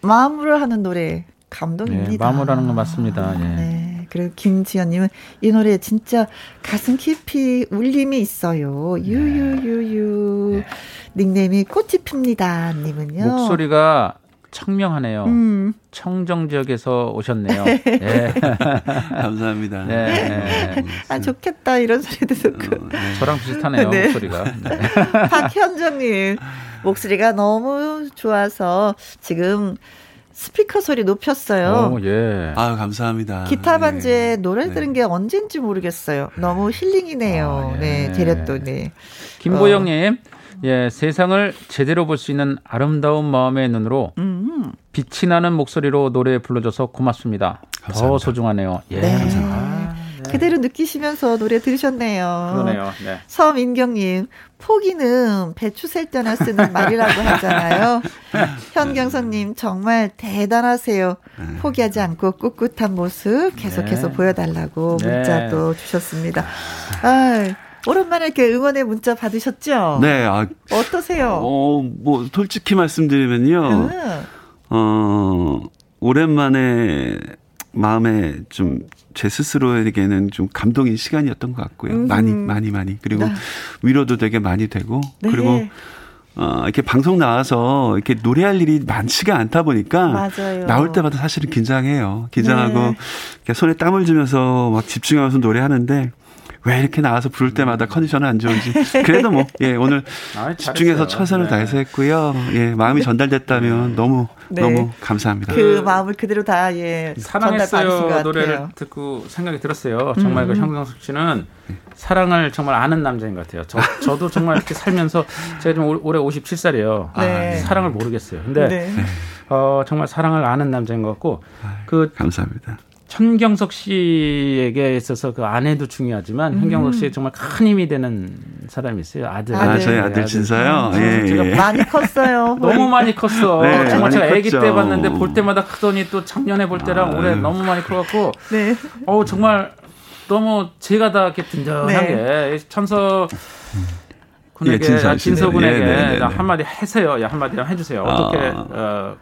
마음으로 하는 노래 감동입니다. 네, 마음으로 하는 거 맞습니다. 예. 네. 그리고 김지연님은 이 노래 진짜 가슴 깊이 울림이 있어요. 유유유유. 네. 닉네임이 꽃이 핍니다. 님은요. 목소리가 청명하네요. 음. 청정 지역에서 오셨네요. 네. 감사합니다. 네. 네. 아 좋겠다 이런 소리도 듣고. 어, 네. 저랑 비슷하네요 네. 목소리가. 네. 박현정님 목소리가 너무 좋아서 지금 스피커 소리 높였어요. 오, 예. 아 감사합니다. 기타 반주에 네. 노래 네. 들은 게 언젠지 모르겠어요. 너무 힐링이네요. 아, 예. 네, 재렸더니. 김보영님. 어. 예, 세상을 제대로 볼 수 있는 아름다운 마음의 눈으로 음. 빛이 나는 목소리로 노래 불러줘서 고맙습니다. 감사합니다. 더 소중하네요. 예, 네. 감사합니다. 아, 네. 그대로 느끼시면서 노래 들으셨네요. 그러네요. 네. 서민경님, 포기는 배추 셀 때나 쓰는 말이라고 하잖아요. 현경선님, 정말 대단하세요. 네. 포기하지 않고 꿋꿋한 모습 계속해서 네. 보여달라고 네. 문자도 주셨습니다. 아 오랜만에 이렇게 응원의 문자 받으셨죠? 네. 아, 어떠세요? 어, 뭐 솔직히 말씀드리면요. 음. 어, 오랜만에 마음에 좀 제 스스로에게는 좀 감동인 시간이었던 것 같고요. 음. 많이 많이 많이 그리고 네. 위로도 되게 많이 되고 네. 그리고 어, 이렇게 방송 나와서 이렇게 노래할 일이 많지가 않다 보니까 맞아요. 나올 때마다 사실은 긴장해요. 긴장하고 네. 손에 땀을 주면서 막 집중하면서 노래하는데 왜 이렇게 나와서 부를 때마다 음. 컨디션은 안 좋은지. 그래도 뭐, 예, 오늘 아, 집중해서 최선을 네. 다해서 했고요. 예, 마음이 전달됐다면 너무, 네. 너무 감사합니다. 그 음. 마음을 그대로 다, 예. 사랑했어요 노래를 듣고 생각이 들었어요. 정말 그 음. 그 형광숙 씨는 사랑을 정말 아는 남자인 것 같아요. 저, 저도 정말 이렇게 살면서 제가 좀 올해 57살이에요. 네. 사랑을 모르겠어요. 근데, 네. 어, 정말 사랑을 아는 남자인 것 같고, 그. 감사합니다. 현경석 씨에게 있어서 그 아내도 중요하지만 음. 현경석 씨에 정말 큰 힘이 되는 사람이 있어요. 아들. 아, 저희 아들 진서요? 예, 예. 많이 컸어요. 너무 많이 컸어. 네, 정말 제가 아기 때 봤는데 볼 때마다 크더니 또 작년에 볼 때랑 아, 올해 네. 너무 많이 커갖고. 네. 어우, 정말 너무 제가 다 이렇게 든든하게 네. 천서 군에게, 예, 진서, 진서 군에게 예, 네, 네, 네. 한마디 하세요. 야, 한마디 해주세요. 어떻게, 어, 어,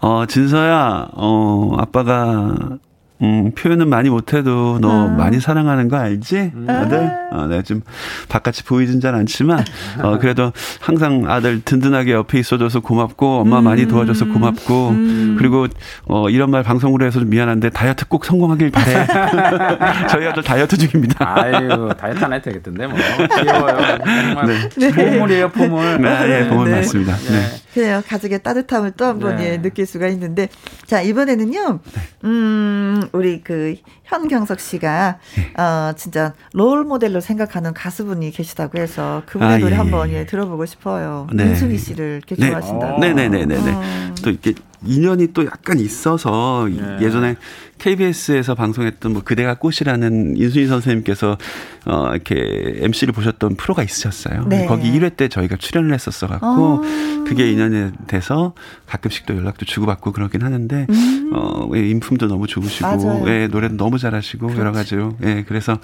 어 진서야, 어, 아빠가 음, 표현은 많이 못해도 너 아. 많이 사랑하는 거 알지? 음. 아들? 어, 내가 좀 바깥이 보이진 잘 않지만, 어, 그래도 항상 아들 든든하게 옆에 있어줘서 고맙고, 엄마 음. 많이 도와줘서 고맙고, 음. 그리고, 어, 이런 말 방송으로 해서 좀 미안한데, 다이어트 꼭 성공하길 바래. 저희 아들 다이어트 중입니다. 아유, 다이어트 안 해도 되겠던데, 뭐. 귀여워요. 정말 네. 보물이에요, 보물. 네, 네, 보물 네. 맞습니다. 네. 네. 그래요. 가족의 따뜻함을 또 한번 네. 예, 느낄 수가 있는데, 자, 이번에는요, 음, 우리 그 현경석 씨가 네. 어 진짜 롤 모델로 생각하는 가수분이 계시다고 해서 그분의 아, 노래 예. 한번 예, 들어보고 싶어요. 네. 민승희 씨를 이렇게 네. 좋아하신다. 네네네네네. 어. 또 이렇게 인연이 또 약간 있어서 네. 예전에 KBS에서 방송했던 뭐 그대가 꽃이라는 인순이 선생님께서 어 이렇게 MC를 보셨던 프로가 있으셨어요. 네. 거기 1회 때 저희가 출연을 했었어 갖고 어. 그게 인연이 돼서 가끔씩 또 연락도 주고받고 그러긴 하는데 음. 어 인품도 너무 좋으시고 예, 노래도 너무 잘하시고 그렇지. 여러 가지로 예 그래서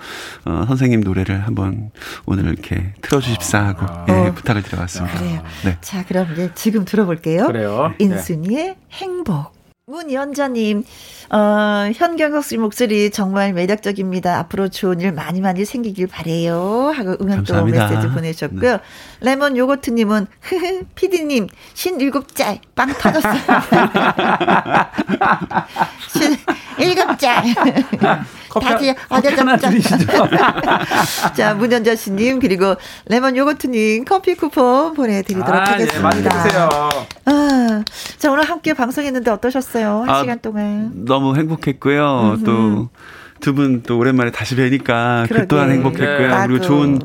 어 선생님 노래를 한번 오늘 이렇게 틀어 주십사 하고 아. 예, 어. 부탁을 드려봤습니다. 그래요. 네. 자, 그럼 이제 지금 들어볼게요. 그래요. 인순이의 네. 행복. 문연자님, 어, 현경석 씨 목소리 정말 매력적입니다. 앞으로 좋은 일 많이 많이 생기길 바래요. 하고 응원 또 메시지 보내셨고요. 네. 레몬 요거트님은, 흐흐, 피디님, 신 일곱 짤, 빵 터졌어요. 신 일곱 짤. 다시 어제 좀. 자, 문연자 씨님, 그리고 레몬 요거트님 커피 쿠폰 보내드리도록 아, 하겠습니다. 예, 많이 드세요. 아, 자, 오늘 함께 방송했는데 어떠셨어요? 한 아, 시간 동안. 너무 행복했고요. 음흠. 또. 두 분 또 오랜만에 다시 뵈니까 그 또한 행복했고요. 네, 그리고 좋은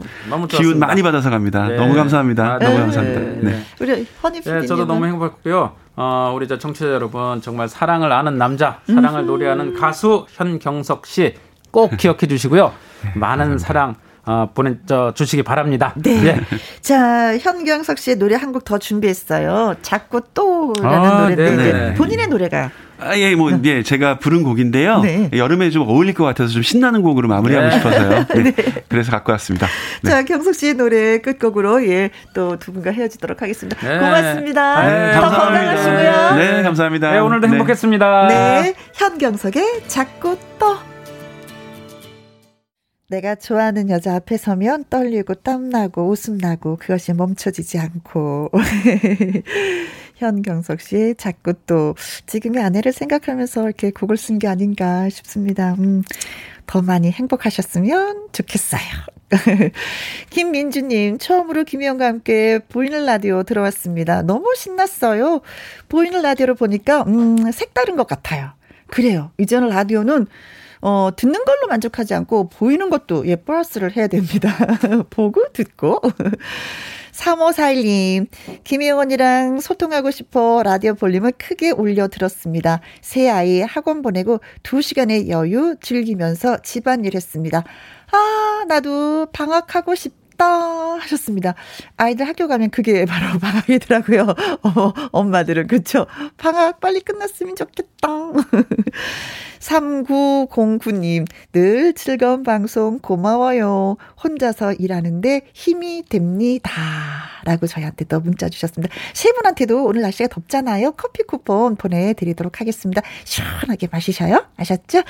기운 많이 받아서 갑니다. 네. 너무 감사합니다. 아, 너무 네. 감사합니다. 네. 네. 우리 허니 네, 저도 너무 행복했고요. 어, 우리 저 청취자 여러분 정말 사랑을 아는 남자, 사랑을 노래하는 가수 현경석 씨 꼭 기억해 주시고요. 많은 사랑 어, 보내 저 주시기 바랍니다. 네. 예. 자 현경석 씨의 노래 한 곡 더 준비했어요. 자꾸 또라는 아, 노래인데 네. 본인의 노래가 아, 예, 뭐, 예, 제가 부른 곡인데요. 네. 여름에 좀 어울릴 것 같아서 좀 신나는 곡으로 마무리하고 네. 싶어서요. 네. 네. 그래서 갖고 왔습니다. 네. 자, 경석 씨의 노래 끝곡으로, 예, 또 두 분과 헤어지도록 하겠습니다. 네. 고맙습니다. 네, 더 건강하시고요. 네, 감사합니다. 네, 오늘도 행복했습니다. 네, 현경석의 자꾸 또. 내가 좋아하는 여자 앞에 서면 떨리고 땀나고 웃음나고 그것이 멈춰지지 않고 현경석 씨 자꾸 또 지금의 아내를 생각하면서 이렇게 곡을 쓴 게 아닌가 싶습니다. 음, 더 많이 행복하셨으면 좋겠어요. 김민주님, 처음으로 김희영과 함께 보이는 라디오 들어왔습니다. 너무 신났어요. 보이는 라디오를 보니까, 음, 색다른 것 같아요. 그래요. 이제는 라디오는 어, 듣는 걸로 만족하지 않고 보이는 것도 예, 플러스를 해야 됩니다. 보고 듣고. 3541님, 김혜원 이랑 소통하고 싶어 라디오 볼륨을 크게 올려 들었습니다. 새 아이 학원 보내고 2시간의 여유 즐기면서 집안일 했습니다. 아, 나도 방학하고 싶 싶다 하셨습니다. 아이들 학교 가면 그게 바로 방학이더라고요. 어, 엄마들은 그렇죠. 방학 빨리 끝났으면 좋겠다. 3909님, 늘 즐거운 방송 고마워요. 혼자서 일하는데 힘이 됩니다. 라고 저희한테 또 문자 주셨습니다. 세 분한테도 오늘 날씨가 덥잖아요. 커피 쿠폰 보내드리도록 하겠습니다. 시원하게 마시셔요. 아셨죠?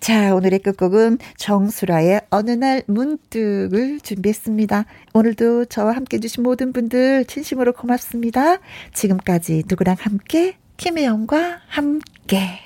자, 오늘의 끝곡은 정수라의 어느 날 문득을 준비했습니다. 오늘도 저와 함께 해주신 모든 분들 진심으로 고맙습니다. 지금까지 누구랑 함께 김혜영과 함께